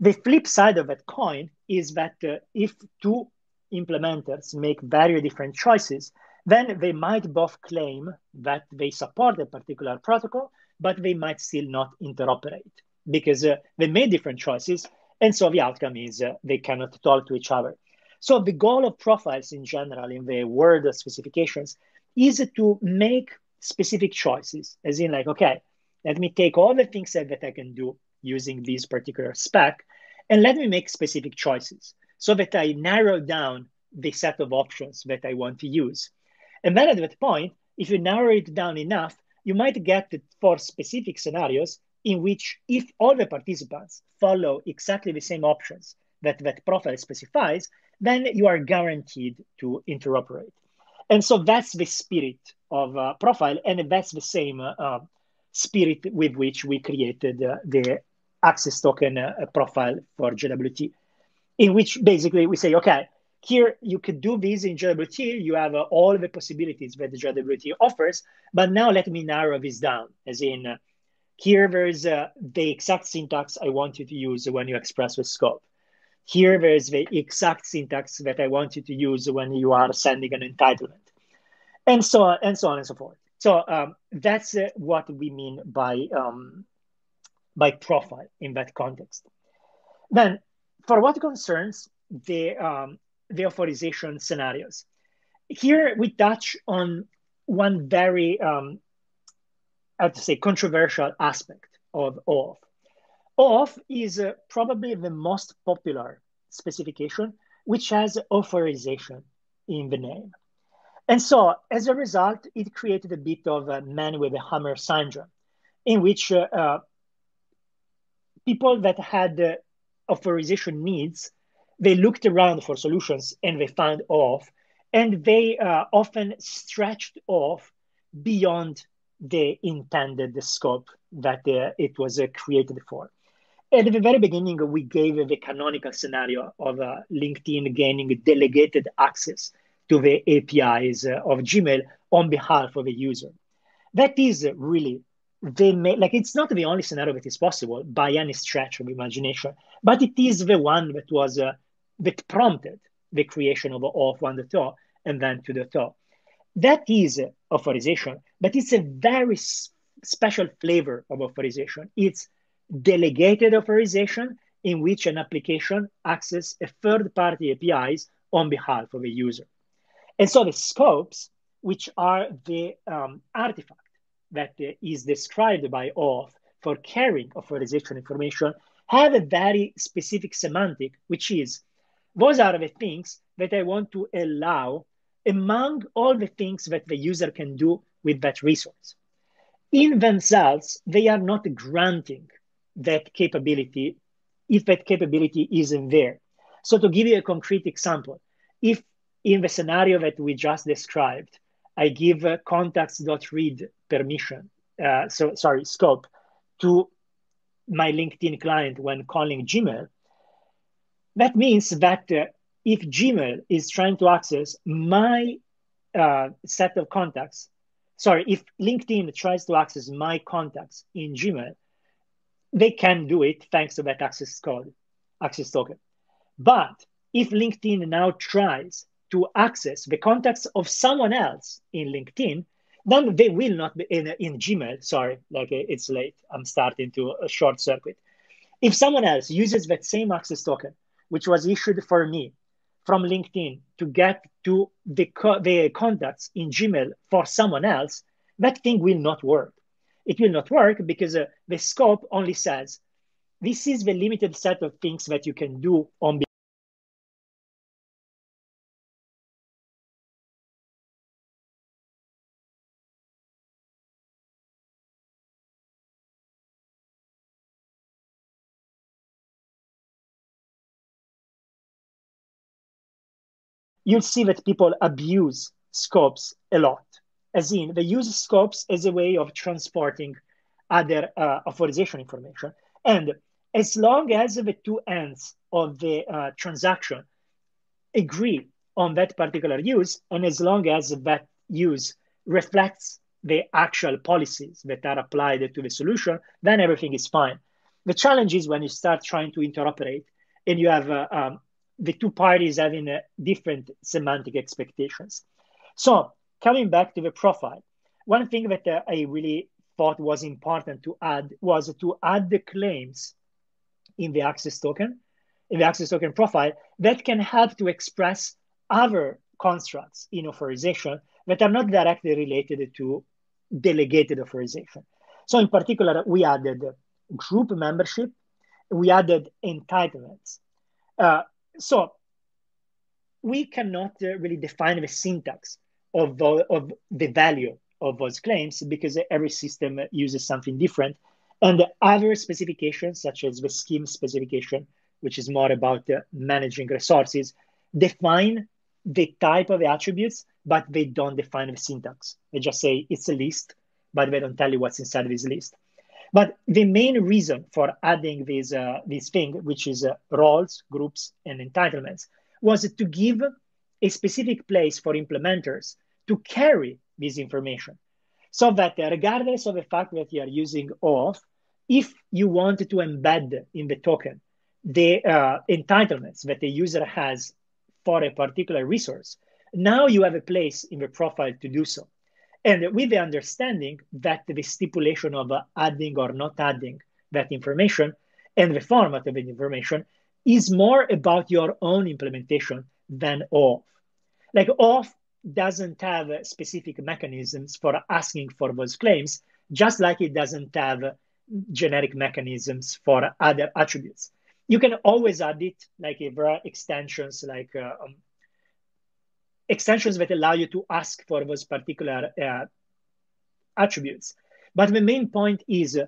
The flip side of that coin is that if two implementers make very different choices, then they might both claim that they support a particular protocol, but they might still not interoperate because uh, they made different choices. And so the outcome is uh, they cannot talk to each other. So the goal of profiles in general in the word specifications is to make specific choices, as in like, okay, let me take all the things that, that I can do using this particular spec, and let me make specific choices so that I narrow down the set of options that I want to use. And then at that point, if you narrow it down enough, you might get for specific scenarios in which if all the participants follow exactly the same options that that profile specifies, then you are guaranteed to interoperate. And so that's the spirit of uh, profile, and that's the same uh, spirit with which we created uh, the access token uh, profile for JWT in which basically we say, okay, here you could do this in JWT. You have uh, all the possibilities that the JWT offers, but now let me narrow this down. As in, uh, here there's uh, the exact syntax I want you to use when you express with scope. Here there's the exact syntax that I want you to use when you are sending an entitlement, and so on and so on and so forth. So um, that's uh, what we mean by um, by profile in that context. Then for what concerns the, um, the authorization scenarios, here we touch on one very, um, I have to say, controversial aspect of OAuth. OAuth is uh, probably the most popular specification which has authorization in the name. And so, as a result, it created a bit of a man with a hammer syndrome, in which uh, uh, people that had uh, authorization needs, they looked around for solutions and they found OAuth, and they uh, often stretched OAuth beyond the intended scope that uh, it was uh, created for. At the very beginning, we gave the canonical scenario of uh, LinkedIn gaining delegated access to the APIs uh, of Gmail on behalf of a user. That is really they may like it's not the only scenario that is possible by any stretch of imagination, but it is the one that was uh, that prompted the creation of OAuth 1.0 the Torah and then to the 2.0. That is authorization, but it's a very special flavor of authorization. It's delegated authorization in which an application accesses a third-party APIs on behalf of a user. And so the scopes, which are the um, artifact that is described by OAuth for carrying authorization information, have a very specific semantic, which is those are the things that I want to allow among all the things that the user can do with that resource. In themselves, they are not granting that capability if that capability isn't there. So to give you a concrete example, if in the scenario that we just described, I give a contacts.read permission, uh, so sorry, scope to my LinkedIn client when calling Gmail, that means that uh, if Gmail is trying to access my uh, set of contacts, sorry, if LinkedIn tries to access my contacts in Gmail, they can do it thanks to that access code, access token. But if LinkedIn now tries to access the contacts of someone else in LinkedIn, then they will not be in, in Gmail. Sorry, like it's late. I'm starting to a short circuit. If someone else uses that same access token, which was issued for me from LinkedIn to get to the, co- the contacts in Gmail for someone else, that thing will not work it will not work because uh, the scope only says this is the limited set of things that you can do on you'll see that people abuse scopes a lot as in they use scopes as a way of transporting other uh, authorization information. And as long as the two ends of the uh, transaction agree on that particular use, and as long as that use reflects the actual policies that are applied to the solution, then everything is fine. The challenge is when you start trying to interoperate and you have uh, um, the two parties having uh, different semantic expectations. So coming back to the profile, one thing that uh, I really thought was important to add was to add the claims in the access token, in the access token profile that can help to express other constructs in authorization that are not directly related to delegated authorization. So in particular, we added group membership, we added entitlements. Uh, so we cannot uh, really define the syntax of of the value of those claims because every system uses something different. And other specifications, such as the SCIM specification, which is more about uh, managing resources, define the type of the attributes, but they don't define the syntax. They just say it's a list, but they don't tell you what's inside this list. But the main reason for adding this, uh, this thing, which is uh, roles, groups, and entitlements, was to give a specific place for implementers to carry this information. So that regardless of the fact that you are using OAuth, if you want to embed in the token the uh, entitlements that the user has for a particular resource, now you have a place in the profile to do so. And with the understanding that the stipulation of adding or not adding that information and the format of the information is more about your own implementation than OAuth. Like OAuth doesn't have specific mechanisms for asking for those claims, just like it doesn't have generic mechanisms for other attributes. You can always add it, like if there are extensions, like uh, um, extensions that allow you to ask for those particular uh, attributes. But the main point is uh,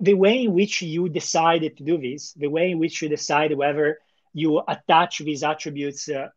the way in which you decided to do this, the way in which you decide whether you attach these attributes uh,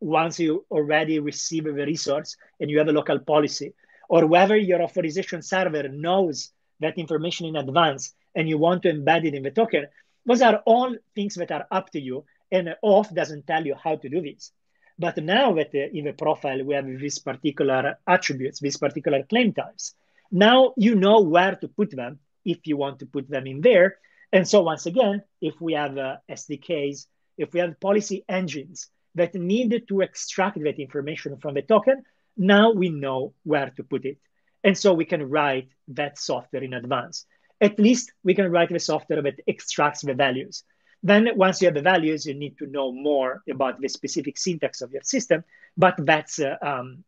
once you already receive the resource and you have a local policy, or whether your authorization server knows that information in advance and you want to embed it in the token, those are all things that are up to you. And OAuth doesn't tell you how to do this. But now that in the profile we have these particular attributes, these particular claim types, now you know where to put them if you want to put them in there. And so once again, if we have uh, SDKs, if we have policy engines that need to extract that information from the token, now we know where to put it. And so we can write that software in advance. at least we can write the software that extracts the values. Then once you have the values, you need to know more about the specific syntax of your system, but that's, uh, um,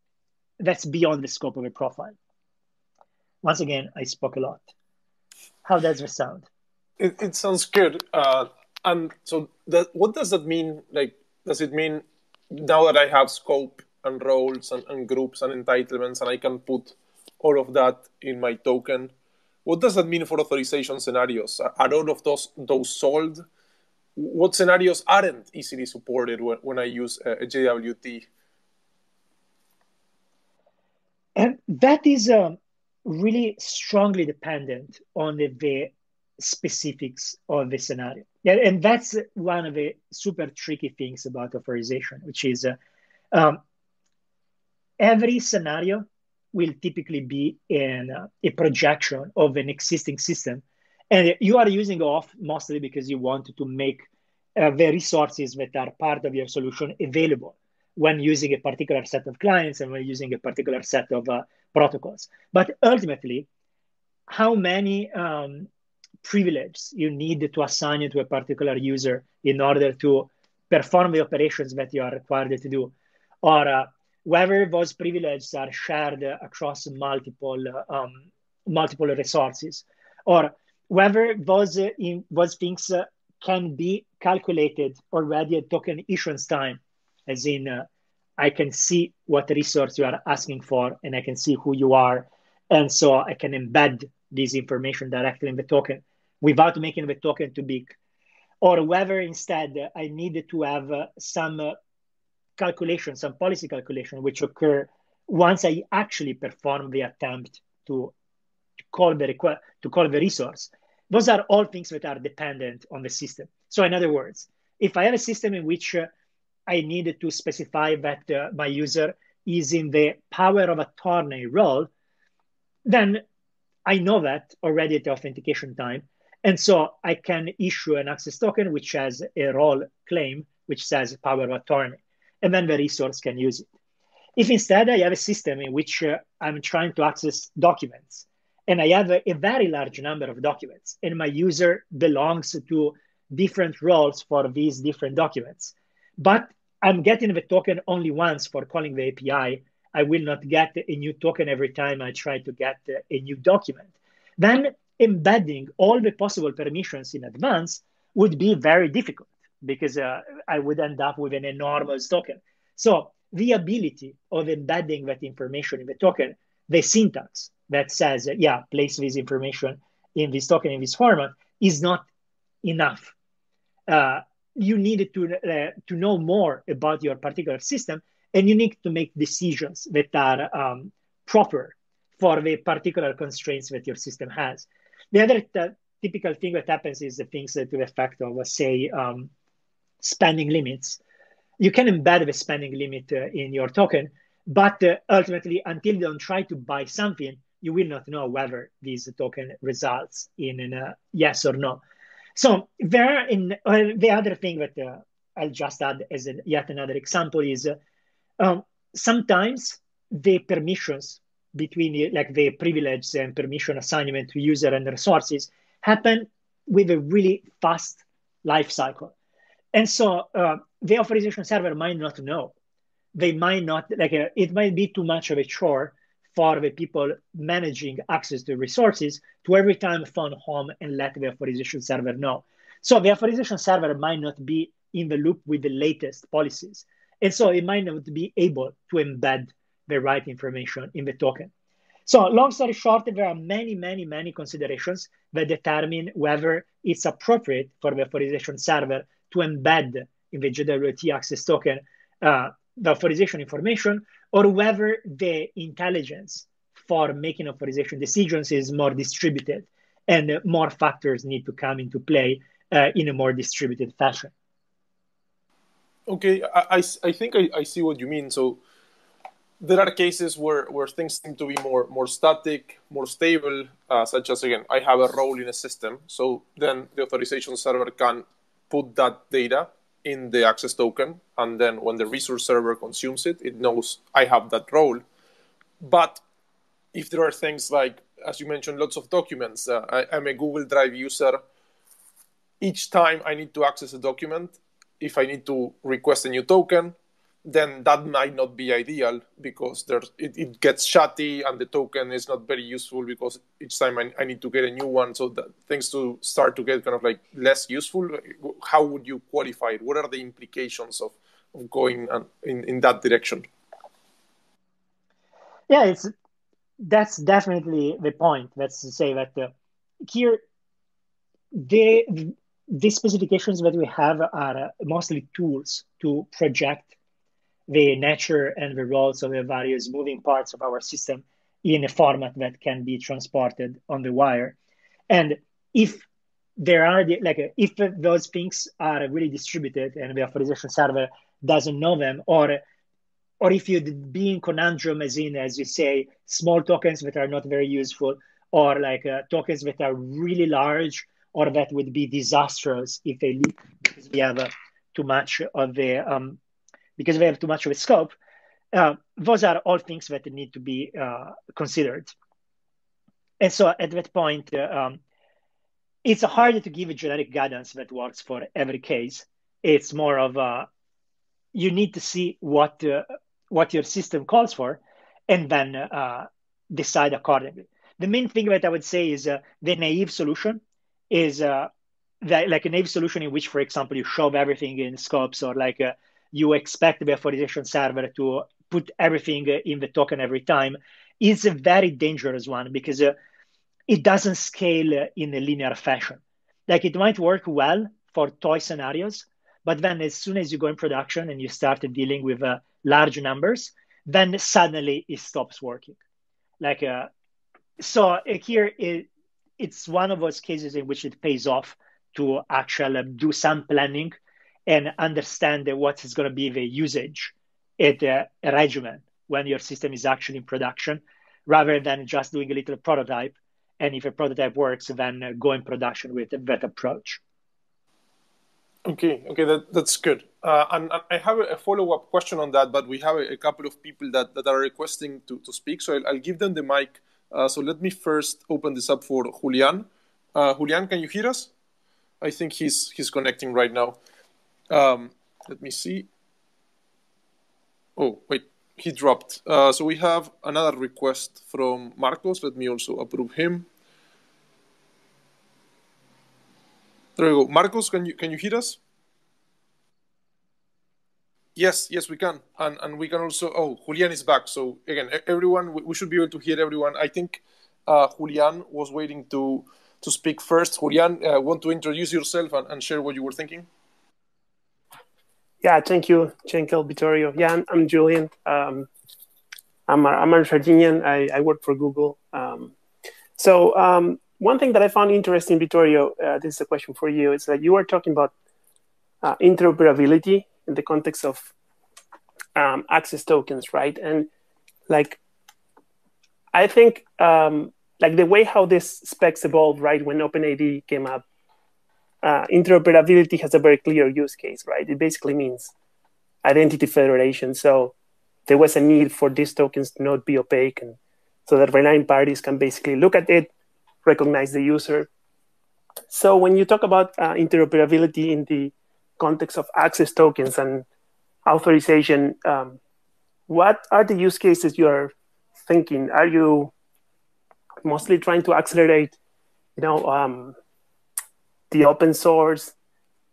that's beyond the scope of a profile. Once again, I spoke a lot. How does it sound? It, it sounds good. Uh, and so that, what does that mean? Like, does it mean now that I have scope and roles and, and groups and entitlements and I can put all of that in my token, what does that mean for authorization scenarios? Are all of those those solved? What scenarios aren't easily supported when, when I use a, a JWT? And that is um, really strongly dependent on the, the, specifics of the scenario. Yeah, and that's one of the super tricky things about authorization, which is uh, um, every scenario will typically be in uh, a projection of an existing system. And you are using OAuth mostly because you want to make uh, the resources that are part of your solution available when using a particular set of clients and when using a particular set of uh, protocols. But ultimately, how many um, privileges you need to assign to a particular user in order to perform the operations that you are required to do, or uh, whether those privileges are shared across multiple um, multiple resources, or whether those uh, in, those things uh, can be calculated already at token issuance time, as in uh, I can see what resource you are asking for, and I can see who you are, and so I can embed this information directly in the token without making the token too big, or whether instead I need to have some calculation, some policy calculation, which occur once I actually perform the attempt to call the request to call the resource. Those are all things that are dependent on the system. So, in other words, if I have a system in which uh, I need to specify that uh, my user is in the power of attorney role, then I know that already at the authentication time. And so I can issue an access token which has a role claim which says power of attorney and then the resource can use it. If instead I have a system in which uh, I'm trying to access documents and I have a, a, very large number of documents and my user belongs to different roles for these different documents, but I'm getting the token only once for calling the API, I will not get a new token every time I try to get a new document. Then embedding all the possible permissions in advance would be very difficult because uh, I would end up with an enormous token. So the ability of embedding that information in the token, the syntax that says, yeah, place this information in this token in this format is not enough. Uh, you need to, uh, to know more about your particular system and you need to make decisions that are um, proper for the particular constraints that your system has. The other t- typical thing that happens is the things to the effect of, say, um, spending limits. You can embed the spending limit uh, in your token, but uh, ultimately, until you don't try to buy something, you will not know whether this token results in a yes or no. So there, in uh, the other thing that uh, I'll just add as a, yet another example is uh, um, sometimes the permissions between like the privileges and permission assignment to user and resources happen with a really fast life cycle. And so uh, the authorization server might not know. They might not, like, uh, it might be too much of a chore for the people managing access to resources to every time phone home and let the authorization server know. So the authorization server might not be in the loop with the latest policies. And so it might not be able to embed the right information in the token. So long story short, there are many, many, many considerations that determine whether it's appropriate for the authorization server to embed in the JWT access token uh, the authorization information, or whether the intelligence for making authorization decisions is more distributed and more factors need to come into play uh, in a more distributed fashion. Okay, I, I, I think I, I see what you mean. So there are cases where, where things seem to be more, more static, more stable, uh, such as, again, I have a role in a system. So then the authorization server can put that data in the access token, and then when the resource server consumes it, it knows I have that role. But if there are things like as you mentioned, lots of documents. Uh, I, am a Google Drive user. Each time I need to access a document, if I need to request a new token, then that might not be ideal because there it, it, gets shoddy and the token is not very useful because each time I, I need to get a new one. So that things to start to get kind of like less useful. How would you qualify it? What are the implications of, of going in, in that direction? Yeah, it's that's definitely the point. That's to say that uh, here the the specifications that we have are mostly tools to project the nature and the roles of the various moving parts of our system in a format that can be transported on the wire. And if there are the, like if those things are really distributed and the authorization server doesn't know them, or or if you'd be in conundrum as in as you say small tokens that are not very useful, or like uh, tokens that are really large, or that would be disastrous if they leak because we have uh, too much of the um, because we have too much of a scope. Uh, those are all things that need to be uh, considered. And so at that point, uh, um, it's hard to give a generic guidance that works for every case. It's more of a, you need to see what uh, what your system calls for, and then uh, decide accordingly. The main thing that I would say is uh, the naive solution is that, like a naive solution in which, for example, you shove everything in scopes or like you expect the authorization server to put everything in the token every time is a very dangerous one because uh, it doesn't scale in a linear fashion. Like it might work well for toy scenarios, but then as soon as you go in production and you start dealing with uh, large numbers, then suddenly it stops working. Like uh, so uh, here it, it's one of those cases in which it pays off to actually do some planning and understand what is going to be the usage at a regimen when your system is actually in production rather than just doing a little prototype. And if a prototype works then go in production with that approach. Okay okay that, that's good. Uh, and, i have a follow-up question on that but we have a, a, couple of people that, that are requesting to, to speak so I'll, I'll give them the mic. Uh, so let me first open this up for julian uh, julian can you hear us? I think he's he's connecting right now um, let me see. Oh, wait, he dropped. Uh, so we have another request from Marcos. Let me also approve him. There we go. Marcos, can you can you hear us? Yes, yes, we can, and and we can also. Oh, Julian is back. So again, everyone, we should be able to hear everyone. I think uh, Julian was waiting to to speak first. Julian, uh, want to introduce yourself and, and share what you were thinking? Yeah, thank you, Cenkel Vittorio. Yeah, I'm, I'm Julian. Um, I'm, a, I'm an Argentinian. I, I work for Google. Um, so um, one thing that I found interesting, Vittorio, uh, this is a question for you, is that you were talking about uh, interoperability in the context of um, access tokens, right? And like, I think um, like the way how this specs evolved, right, when OpenID came up, uh, interoperability has a very clear use case, right? It basically means identity federation. So there was a need for these tokens to not be opaque, and so that relying parties can basically look at it, recognize the user. So when you talk about uh, interoperability in the context of access tokens and authorization, um, what are the use cases you are thinking? Are you mostly trying to accelerate, you know, um, the open source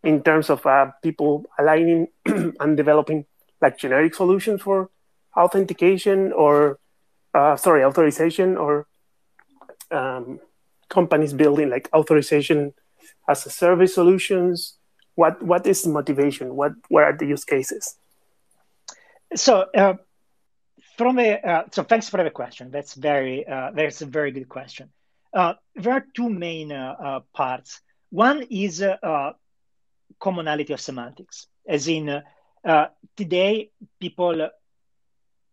in terms of uh, people aligning and developing like generic solutions for authentication or uh, sorry authorization or um, companies building like authorization as a service solutions. What what is the motivation? What what are the use cases? So uh, from uh, so thanks for the question. That's very uh, that's a very good question. Uh, there are two main uh, parts one is uh, commonality of semantics, as in uh, today people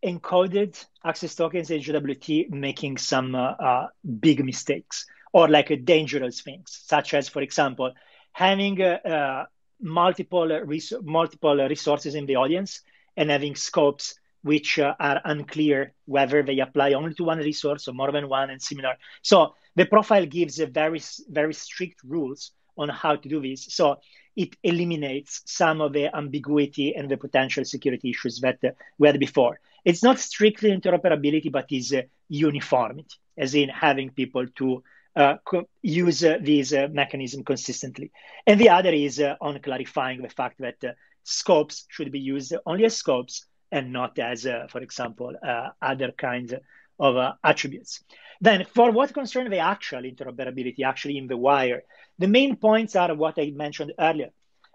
encoded access tokens in JWT making some uh, uh, big mistakes or like dangerous things, such as, for example, having uh, multiple res- multiple resources in the audience and having scopes which uh, are unclear whether they apply only to one resource or more than one and similar. So the profile gives very, very strict rules on how to do this. So it eliminates some of the ambiguity and the potential security issues that we had before. It's not strictly interoperability, but is uh, uniformity, as in having people to uh, use uh, these uh, mechanism consistently. And the other is uh, on clarifying the fact that uh, scopes should be used only as scopes and not as, for example, other kinds of attributes. Then, for what concerns the actual interoperability, actually in the wire, the main points are what I mentioned earlier.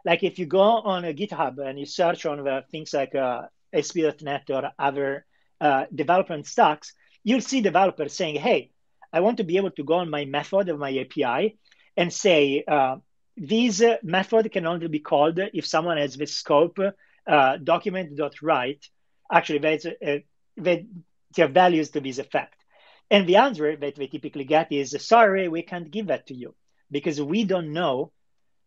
Like if you go on GitHub and you search on the things like ASP.NET or other development stacks, you'll see developers saying, hey, I want to be able to go on my method of my API and say, uh, this method can only be called if someone has the scope uh, document.write. Actually, there's there are values to this effect. And the answer that we typically get is, sorry, we can't give that to you because we don't know.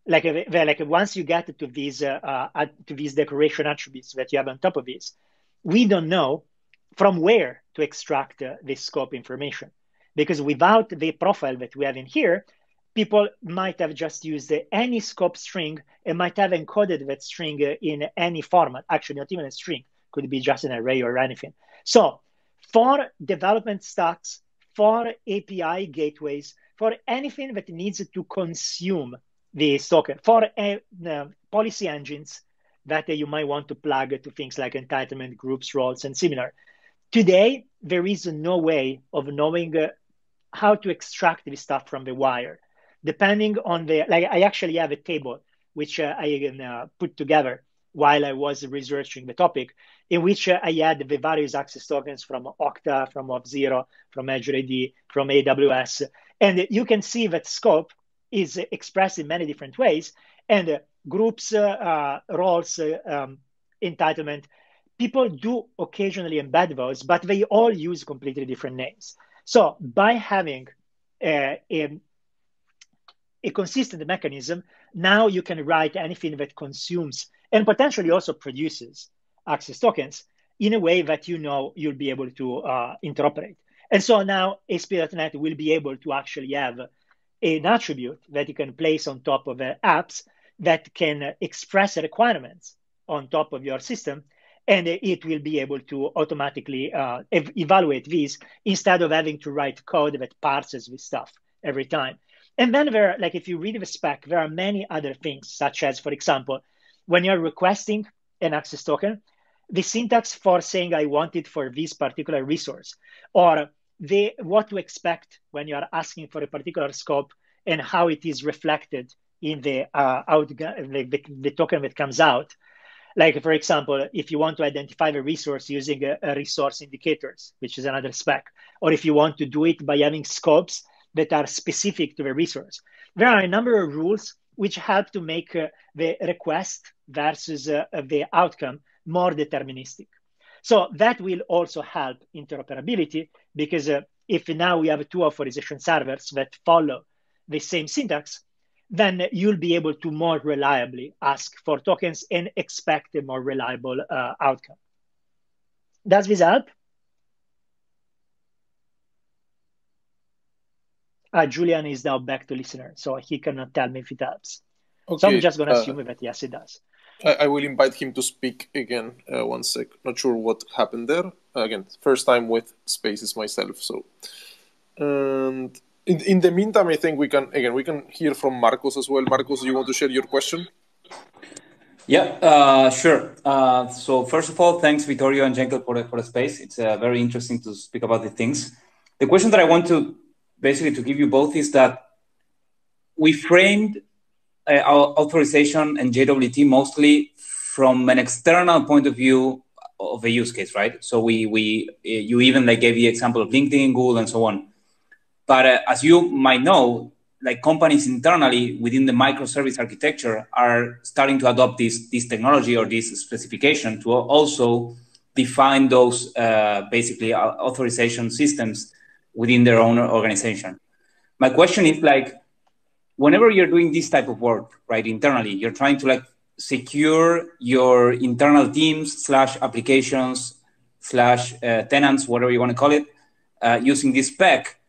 Like, like once you get to these uh, uh, to these decoration attributes that you have on top of this, we don't know from where to extract uh, this scope information because without the profile that we have in here, people might have just used any scope string and might have encoded that string in any format. Actually, not even a string, could be just an array or anything. So for development stacks, for API gateways, for anything that needs to consume the token, for uh, policy engines that uh, you might want to plug to things like entitlement groups, roles, and similar. Today, there is no way of knowing uh, how to extract this stuff from the wire. Depending on the, like, I actually have a table which uh, I uh, put together while I was researching the topic, in which uh, I had the various access tokens from Okta, from Auth0, from Azure AD, from AWS. And you can see that scope is expressed in many different ways. And uh, groups, uh, uh, roles, um, entitlement, people do occasionally embed those, but they all use completely different names. So by having a, a, a consistent mechanism, now you can write anything that consumes and potentially also produces access tokens in a way that you know you'll be able to uh, interoperate. And so now ASP.NET will be able to actually have an attribute that you can place on top of the apps that can express requirements on top of your system and it will be able to automatically uh, ev- evaluate these instead of having to write code that parses this stuff every time. And then there, like if you read the spec, there are many other things, such as, for example, when you're requesting an access token, the syntax for saying I want it for this particular resource, or the what to expect when you are asking for a particular scope and how it is reflected in the uh, out the, the, the token that comes out like for example, if you want to identify the resource using a, a resource indicators, which is another spec, or if you want to do it by having scopes that are specific to the resource. There are a number of rules which help to make uh, the request versus uh, the outcome more deterministic. So that will also help interoperability because uh, if now we have two authorization servers that follow the same syntax, then you'll be able to more reliably ask for tokens and expect a more reliable uh, outcome. Does this help? Uh, Julian is now back to listener, so he cannot tell me if it helps. Okay. So I'm just going to uh, assume that yes, it does. I, I, will invite him to speak again. Uh, one sec. Not sure what happened there. Uh, again, first time with spaces myself. So, and in, in the meantime, I think we can again we can hear from Marcos as well. Marcos, you want to share your question? Yeah, uh, sure. Uh, so first of all, thanks Vittorio and Jenkel for the, for the space. It's uh, very interesting to speak about the things. The question that I want to basically to give you both is that we framed uh, our authorization and JWT mostly from an external point of view of a use case, right? So we we you even like gave the example of LinkedIn, Google, and so on. But uh, as you might know, like companies internally within the microservice architecture are starting to adopt this, this technology or this specification to also define those uh, basically authorization systems within their own organization. My question is like, whenever you're doing this type of work, right, internally, you're trying to like secure your internal teams slash applications slash uh, tenants, whatever you want to call it, uh, using this spec,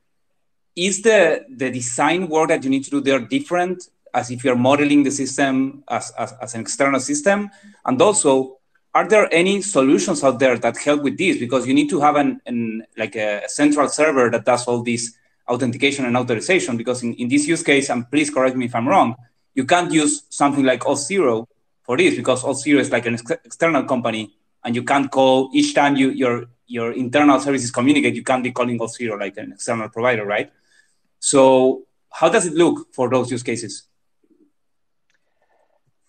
is the, the design work that you need to do there different as if you're modeling the system as, as, as an external system? And also, are there any solutions out there that help with this? Because you need to have an, an like a central server that does all this authentication and authorization. Because in, in this use case, and please correct me if I'm wrong, you can't use something like Auth0 for this because Auth0 is like an ex- external company, and you can't call each time you your your internal services communicate. You can't be calling Auth0 like an external provider, right? So how does it look for those use cases?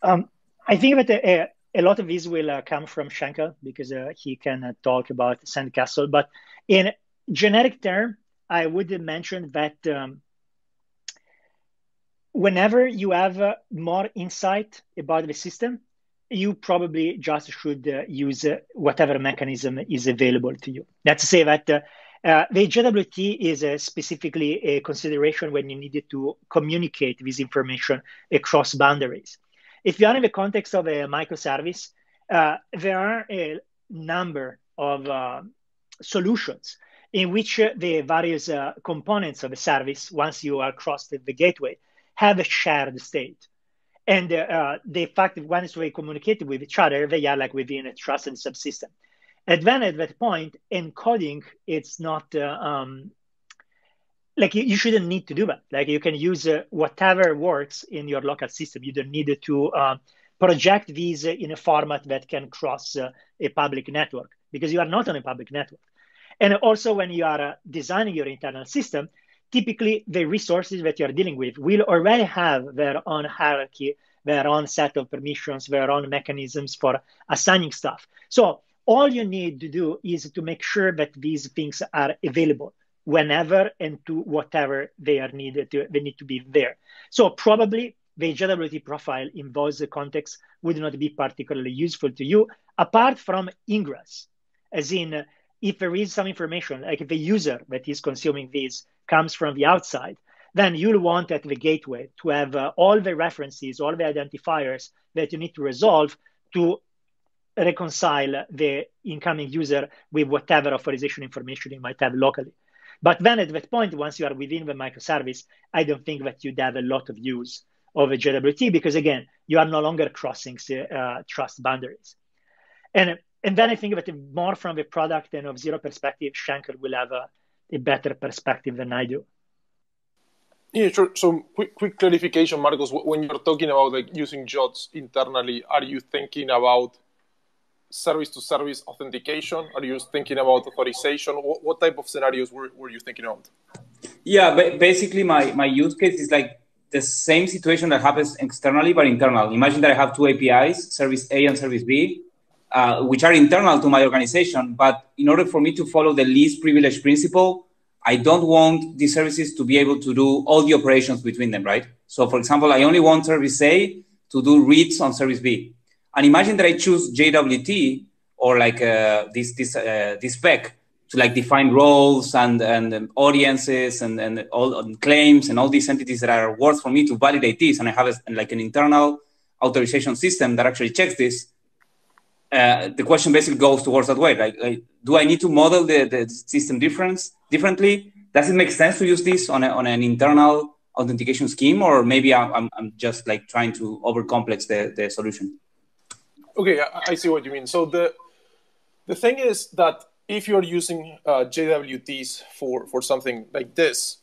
Um, I think that uh, a lot of these will uh, come from Shankar because uh, he can uh, talk about Sandcastle. But in generic term, I would mention that um, whenever you have uh, more insight about the system, you probably just should uh, use uh, whatever mechanism is available to you. Let's say that uh, the JWT is uh, specifically a consideration when you needed to communicate this information across boundaries. If you are in the context of a microservice, uh, there are a number of uh, solutions in which the various components of a service, once you are crossed the gateway, have a shared state. And uh, the fact that once they communicate with each other, they are like within a trusted subsystem. And then at that point, encoding it's not uh, um, like you, you, shouldn't need to do that. Like you can use uh, whatever works in your local system. You don't need to uh, project these in a format that can cross uh, a public network because you are not on a public network. And also, when you are uh, designing your internal system, typically the resources that you're dealing with will already have their own hierarchy, their own set of permissions, their own mechanisms for assigning stuff. So all you need to do is to make sure that these things are available whenever and to whatever they are needed to, they need to be there. So probably the JWT profile in those contexts would not be particularly useful to you, apart from ingress, as in if there is some information, like if the user that is consuming this comes from the outside, then you'll want at the gateway to have uh, all the references, all the identifiers that you need to resolve to reconcile the incoming user with whatever authorization information you might have locally. But then at that point, once you are within the microservice, I don't think that you'd have a lot of use of a JWT because again, you are no longer crossing uh, trust boundaries. And and then I think that more from the product and Auth0 perspective, Shankar will have a, a better perspective than I do. Yeah, sure. So quick, quick clarification, Marcos. When you're talking about like using JWTs internally, are you thinking about service-to-service authentication? Are you thinking about authorization? What, what type of scenarios were, were you thinking about? Yeah, but basically my, my use case is like the same situation that happens externally but internal. Imagine that I have two APIs, service A and service B, uh, which are internal to my organization. But in order for me to follow the least privilege principle, I don't want these services to be able to do all the operations between them, right? So, for example, I only want service A to do reads on service B. And imagine that I choose JWT or like uh, this this uh, this spec to like define roles and and audiences and and all and claims and all these entities that are worth for me to validate this. And I have a, like an internal authorization system that actually checks this uh, the question basically goes towards that way. Like, like, do I need to model the, the system difference differently? Does it make sense to use this on, a, on an internal authentication scheme, or maybe I'm, I'm just like trying to overcomplex the, the solution? Okay, I, I see what you mean. So the the thing is that if you're using uh, JWTs for for something like this,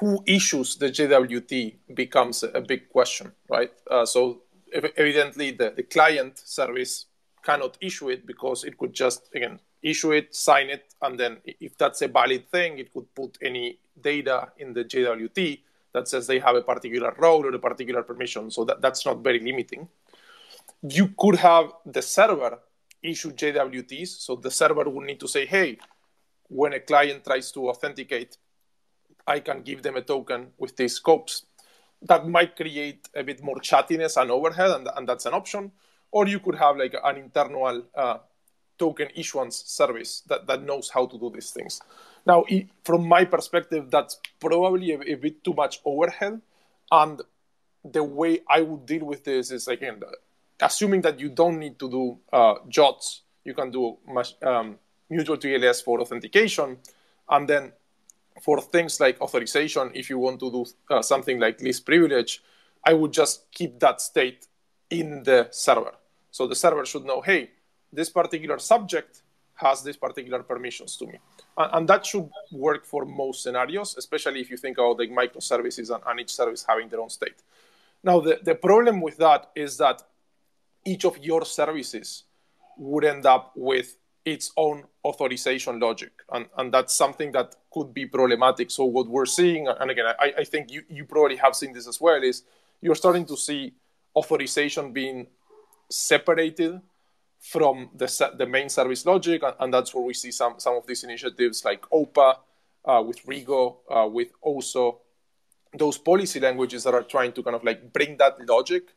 who issues the JWT becomes a, big question, right? Uh, so evidently the, the client service cannot issue it because it could just again issue it, sign it, and then if that's a valid thing, it could put any data in the JWT that says they have a particular role or a particular permission. So that, that's not very limiting. You could have the server issue JWTs. So the server would need to say, hey, when a client tries to authenticate, I can give them a token with these scopes. That might create a bit more chattiness and overhead, and, and that's an option or you could have like an internal uh, token issuance service that, that knows how to do these things. Now, from my perspective, that's probably a, a, bit too much overhead. And the way I would deal with this is again, assuming that you don't need to do uh, JWTs You can do um, mutual TLS for authentication. And then for things like authorization, if you want to do uh, something like least privilege, I would just keep that state in the server. So the server should know, hey, this particular subject has these particular permissions to me. And, and, that should work for most scenarios, especially if you think about like microservices and, and each service having their own state. Now, the, the problem with that is that each of your services would end up with its own authorization logic. And, and that's something that could be problematic. So what we're seeing, and again, I, I think you, you probably have seen this as well, is you're starting to see authorization being separated from the, the main service logic. And, and that's where we see some, some of these initiatives like OPA, uh, with Rego, uh, with also those policy languages that are trying to kind of like bring that logic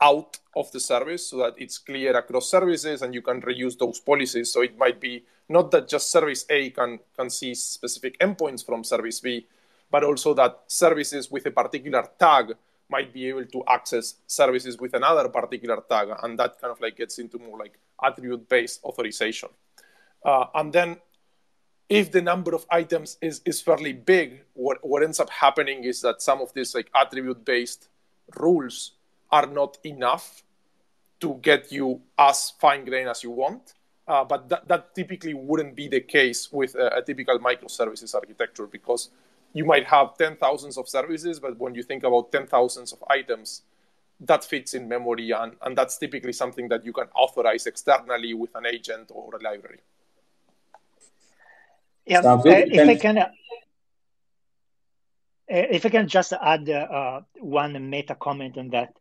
out of the service so that it's clear across services and you can reuse those policies. So it might be not that just service A can, can see specific endpoints from service B, but also that services with a particular tag might be able to access services with another particular tag. And that kind of like gets into more like attribute based authorization. Uh, and then if the number of items is, is fairly big, what, what ends up happening is that some of these like attribute based rules are not enough to get you as fine grained as you want. Uh, but that, that typically wouldn't be the case with a, a typical microservices architecture because you might have 10 thousands of services, but when you think about 10 thousands of items, that fits in memory, and, and that's typically something that you can authorize externally with an agent or a library. Yeah, uh, if I can, uh, if I can just add uh, one meta comment on that,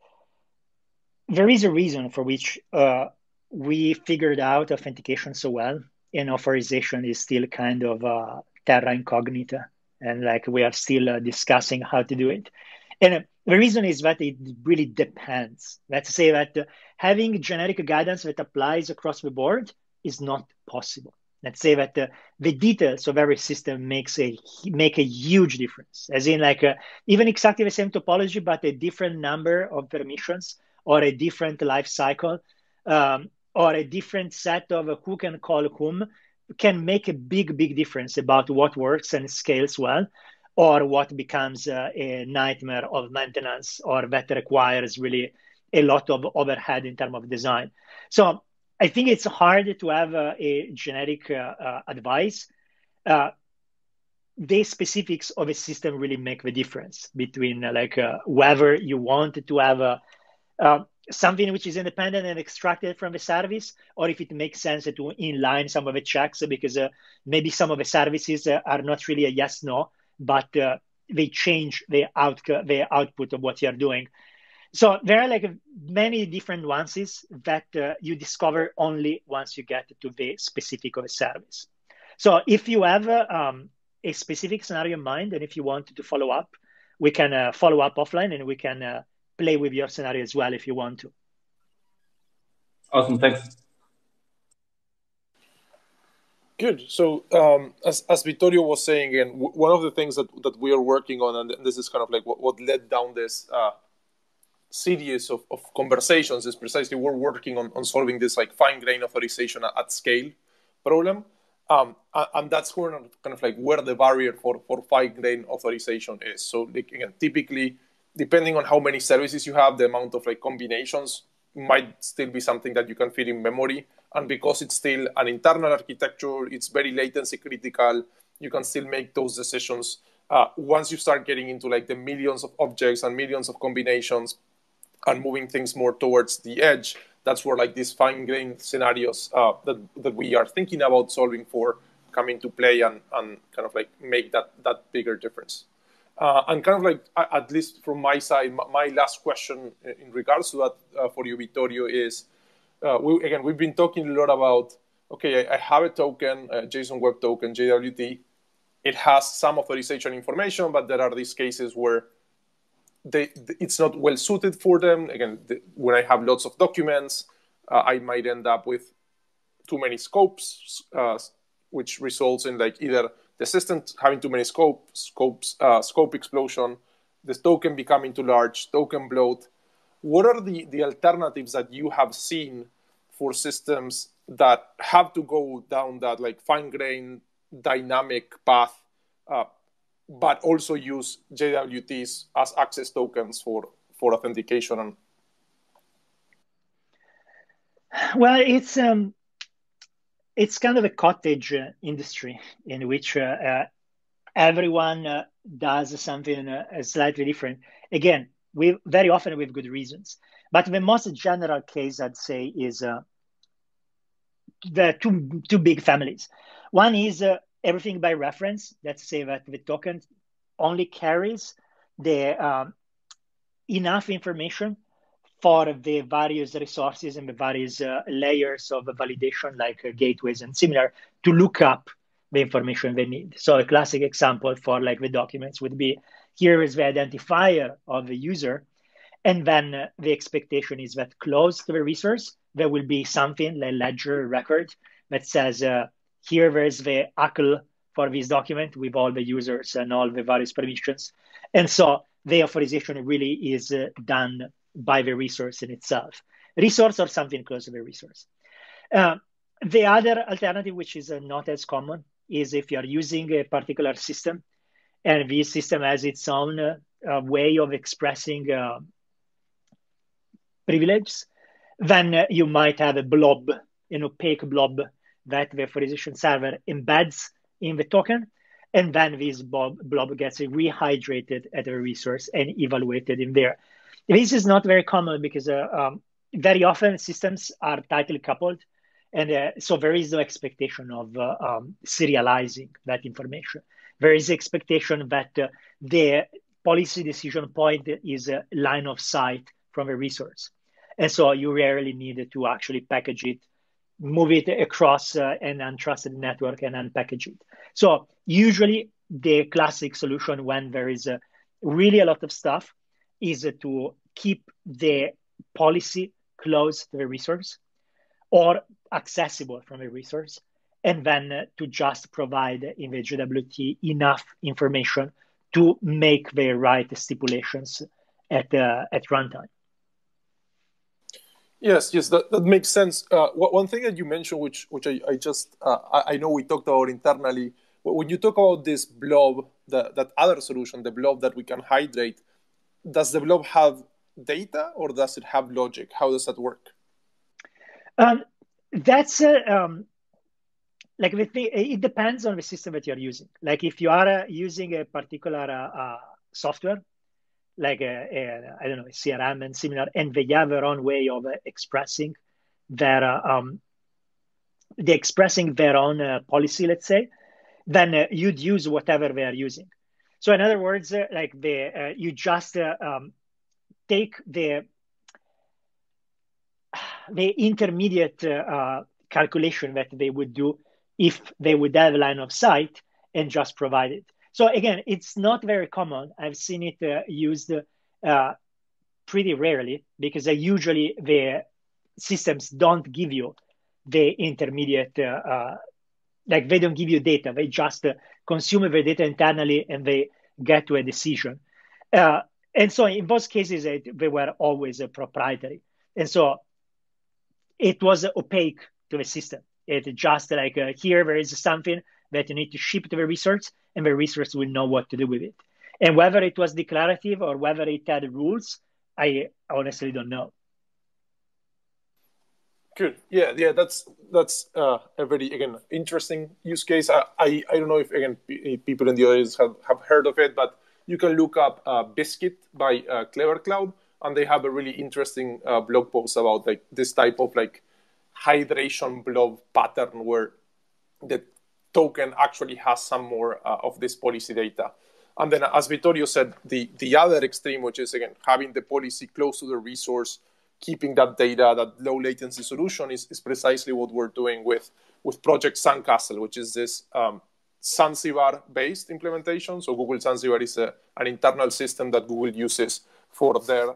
there is a reason for which uh, we figured out authentication so well and authorization is still kind of uh, terra incognita and like we are still uh, discussing how to do it. And uh, the reason is that it really depends. Let's say that uh, having generic guidance that applies across the board is not possible. Let's say that uh, the details of every system makes a make a huge difference. As in like even exactly the same topology but a different number of permissions or a different life cycle um, or a different set of who can call whom can make a big, big difference about what works and scales well or what becomes uh, a nightmare of maintenance or that requires really a lot of overhead in terms of design. So I think it's hard to have uh, a generic uh, uh advice. Uh, the specifics of a system really make the difference between uh, like whether you want to have a something which is independent and extracted from the service, or if it makes sense to inline some of the checks because uh, maybe some of the services uh, are not really a yes no, but uh, they change the out the output of what you're doing. So there are like many different nuances that uh, you discover only once you get to the specific of a service. So if you have uh, um, a specific scenario in mind, and if you want to follow up, we can uh, follow up offline and we can play with your scenario as well if you want to. Awesome, thanks. Good. So, um, as, as Vittorio was saying, and w- one of the things that, that we are working on, and this is kind of like what, what led down this uh, series of, of conversations, is precisely we're working on, on solving this like fine grain authorization at, at scale problem. Um, and that's where kind of like where the barrier for, for fine grain authorization is. So, like, again, typically depending on how many services you have, the amount of like combinations might still be something that you can fit in memory. And because it's still an internal architecture, it's very latency critical. You can still make those decisions. Uh, once you start getting into like the millions of objects and millions of combinations and moving things more towards the edge, that's where like these fine-grained scenarios uh, that, that we are thinking about solving for come into play and, and kind of like make that, that bigger difference. Uh, and kind of like, at least from my side, my last question in regards to that uh, for you, Vittorio, is uh, we, again, we've been talking a lot about okay, I, have a token, a JSON Web Token, JWT. It has some authorization information, but there are these cases where they, it's not well suited for them. Again, the, when I have lots of documents, uh, I might end up with too many scopes, uh, which results in like either the system having too many scopes, scopes, uh, scope explosion, the token becoming too large, token bloat. What are the, the alternatives that you have seen for systems that have to go down that like fine grained dynamic path, uh, but also use JWTs as access tokens for, for authentication? Well, it's um, it's kind of a cottage uh, industry in which uh, uh, everyone does something slightly different. Again, we very often with good reasons. But the most general case I'd say is the two two big families. One is uh, everything by reference. Let's say that the token only carries the um, enough information for the various resources and the various uh, layers of validation, like uh, gateways and similar, to look up the information they need. So a classic example for like the documents would be here is the identifier of the user, and then uh, the expectation is that close to the resource there will be something like ledger record that says uh, here there's the ACL for this document with all the users and all the various permissions. And so the authorization really is uh, done by the resource in itself. Resource or something close to the resource. Uh, the other alternative, which is uh, not as common, is if you're using a particular system and this system has its own uh, way of expressing uh, privileges, then uh, you might have a blob, an opaque blob that the authorization server embeds in the token. And then this blob, blob gets rehydrated at a resource and evaluated in there. This is not very common because uh, um, very often systems are tightly coupled. And uh, so there is no expectation of uh, um, serializing that information. There is expectation that uh, the policy decision point is a line of sight from a resource. And so you rarely need to actually package it, move it across uh, an untrusted network and unpackage it. So usually the classic solution when there is uh, really a lot of stuff is to keep the policy close to the resource or accessible from a resource and then to just provide in the JWT enough information to make the right stipulations at, uh, at runtime. Yes, yes, that, that makes sense. Uh, one thing that you mentioned, which which I, I just uh, I, I, know we talked about internally, when you talk about this blob, the, that other solution, the blob that we can hydrate, does the blob have data or does it have logic? How does that work? Um, that's uh, um, like thing. It depends on the system that you're using. Like if you are uh, using a particular uh, uh, software like a, a I don't know a CRM and similar, and they have their own way of uh, expressing their uh, um, they expressing their own uh, policy, let's say, then you'd use whatever they are using. So in other words, uh, like the uh, you just um, take the the intermediate calculation that they would do if they would have a line of sight and just provide it. So again, it's not very common. I've seen it uh, used uh, pretty rarely because usually the systems don't give you the intermediate, uh, uh like they don't give you data. They just uh, consume the data internally and they get to a decision. Uh, and so in both cases, they were always proprietary. And so it was opaque to the system. It just like here there is something that you need to ship to the resource and the resource will know what to do with it. And whether it was declarative or whether it had rules, I honestly don't know. Good. Yeah, yeah. That's that's uh, a very again interesting use case. I, I, I don't know if again people in the audience have, have heard of it, but you can look up uh, Biscuit by uh, Clever Cloud, and they have a really interesting uh, blog post about like this type of like hydration blob pattern where the token actually has some more uh, of this policy data. And then, as Vittorio said, the, the other extreme, which is again having the policy close to the resource, keeping that data, that low latency solution, is, is precisely what we're doing with, with Project Sandcastle, which is this um, Zanzibar based implementation. So, Google Zanzibar is a, an internal system that Google uses for their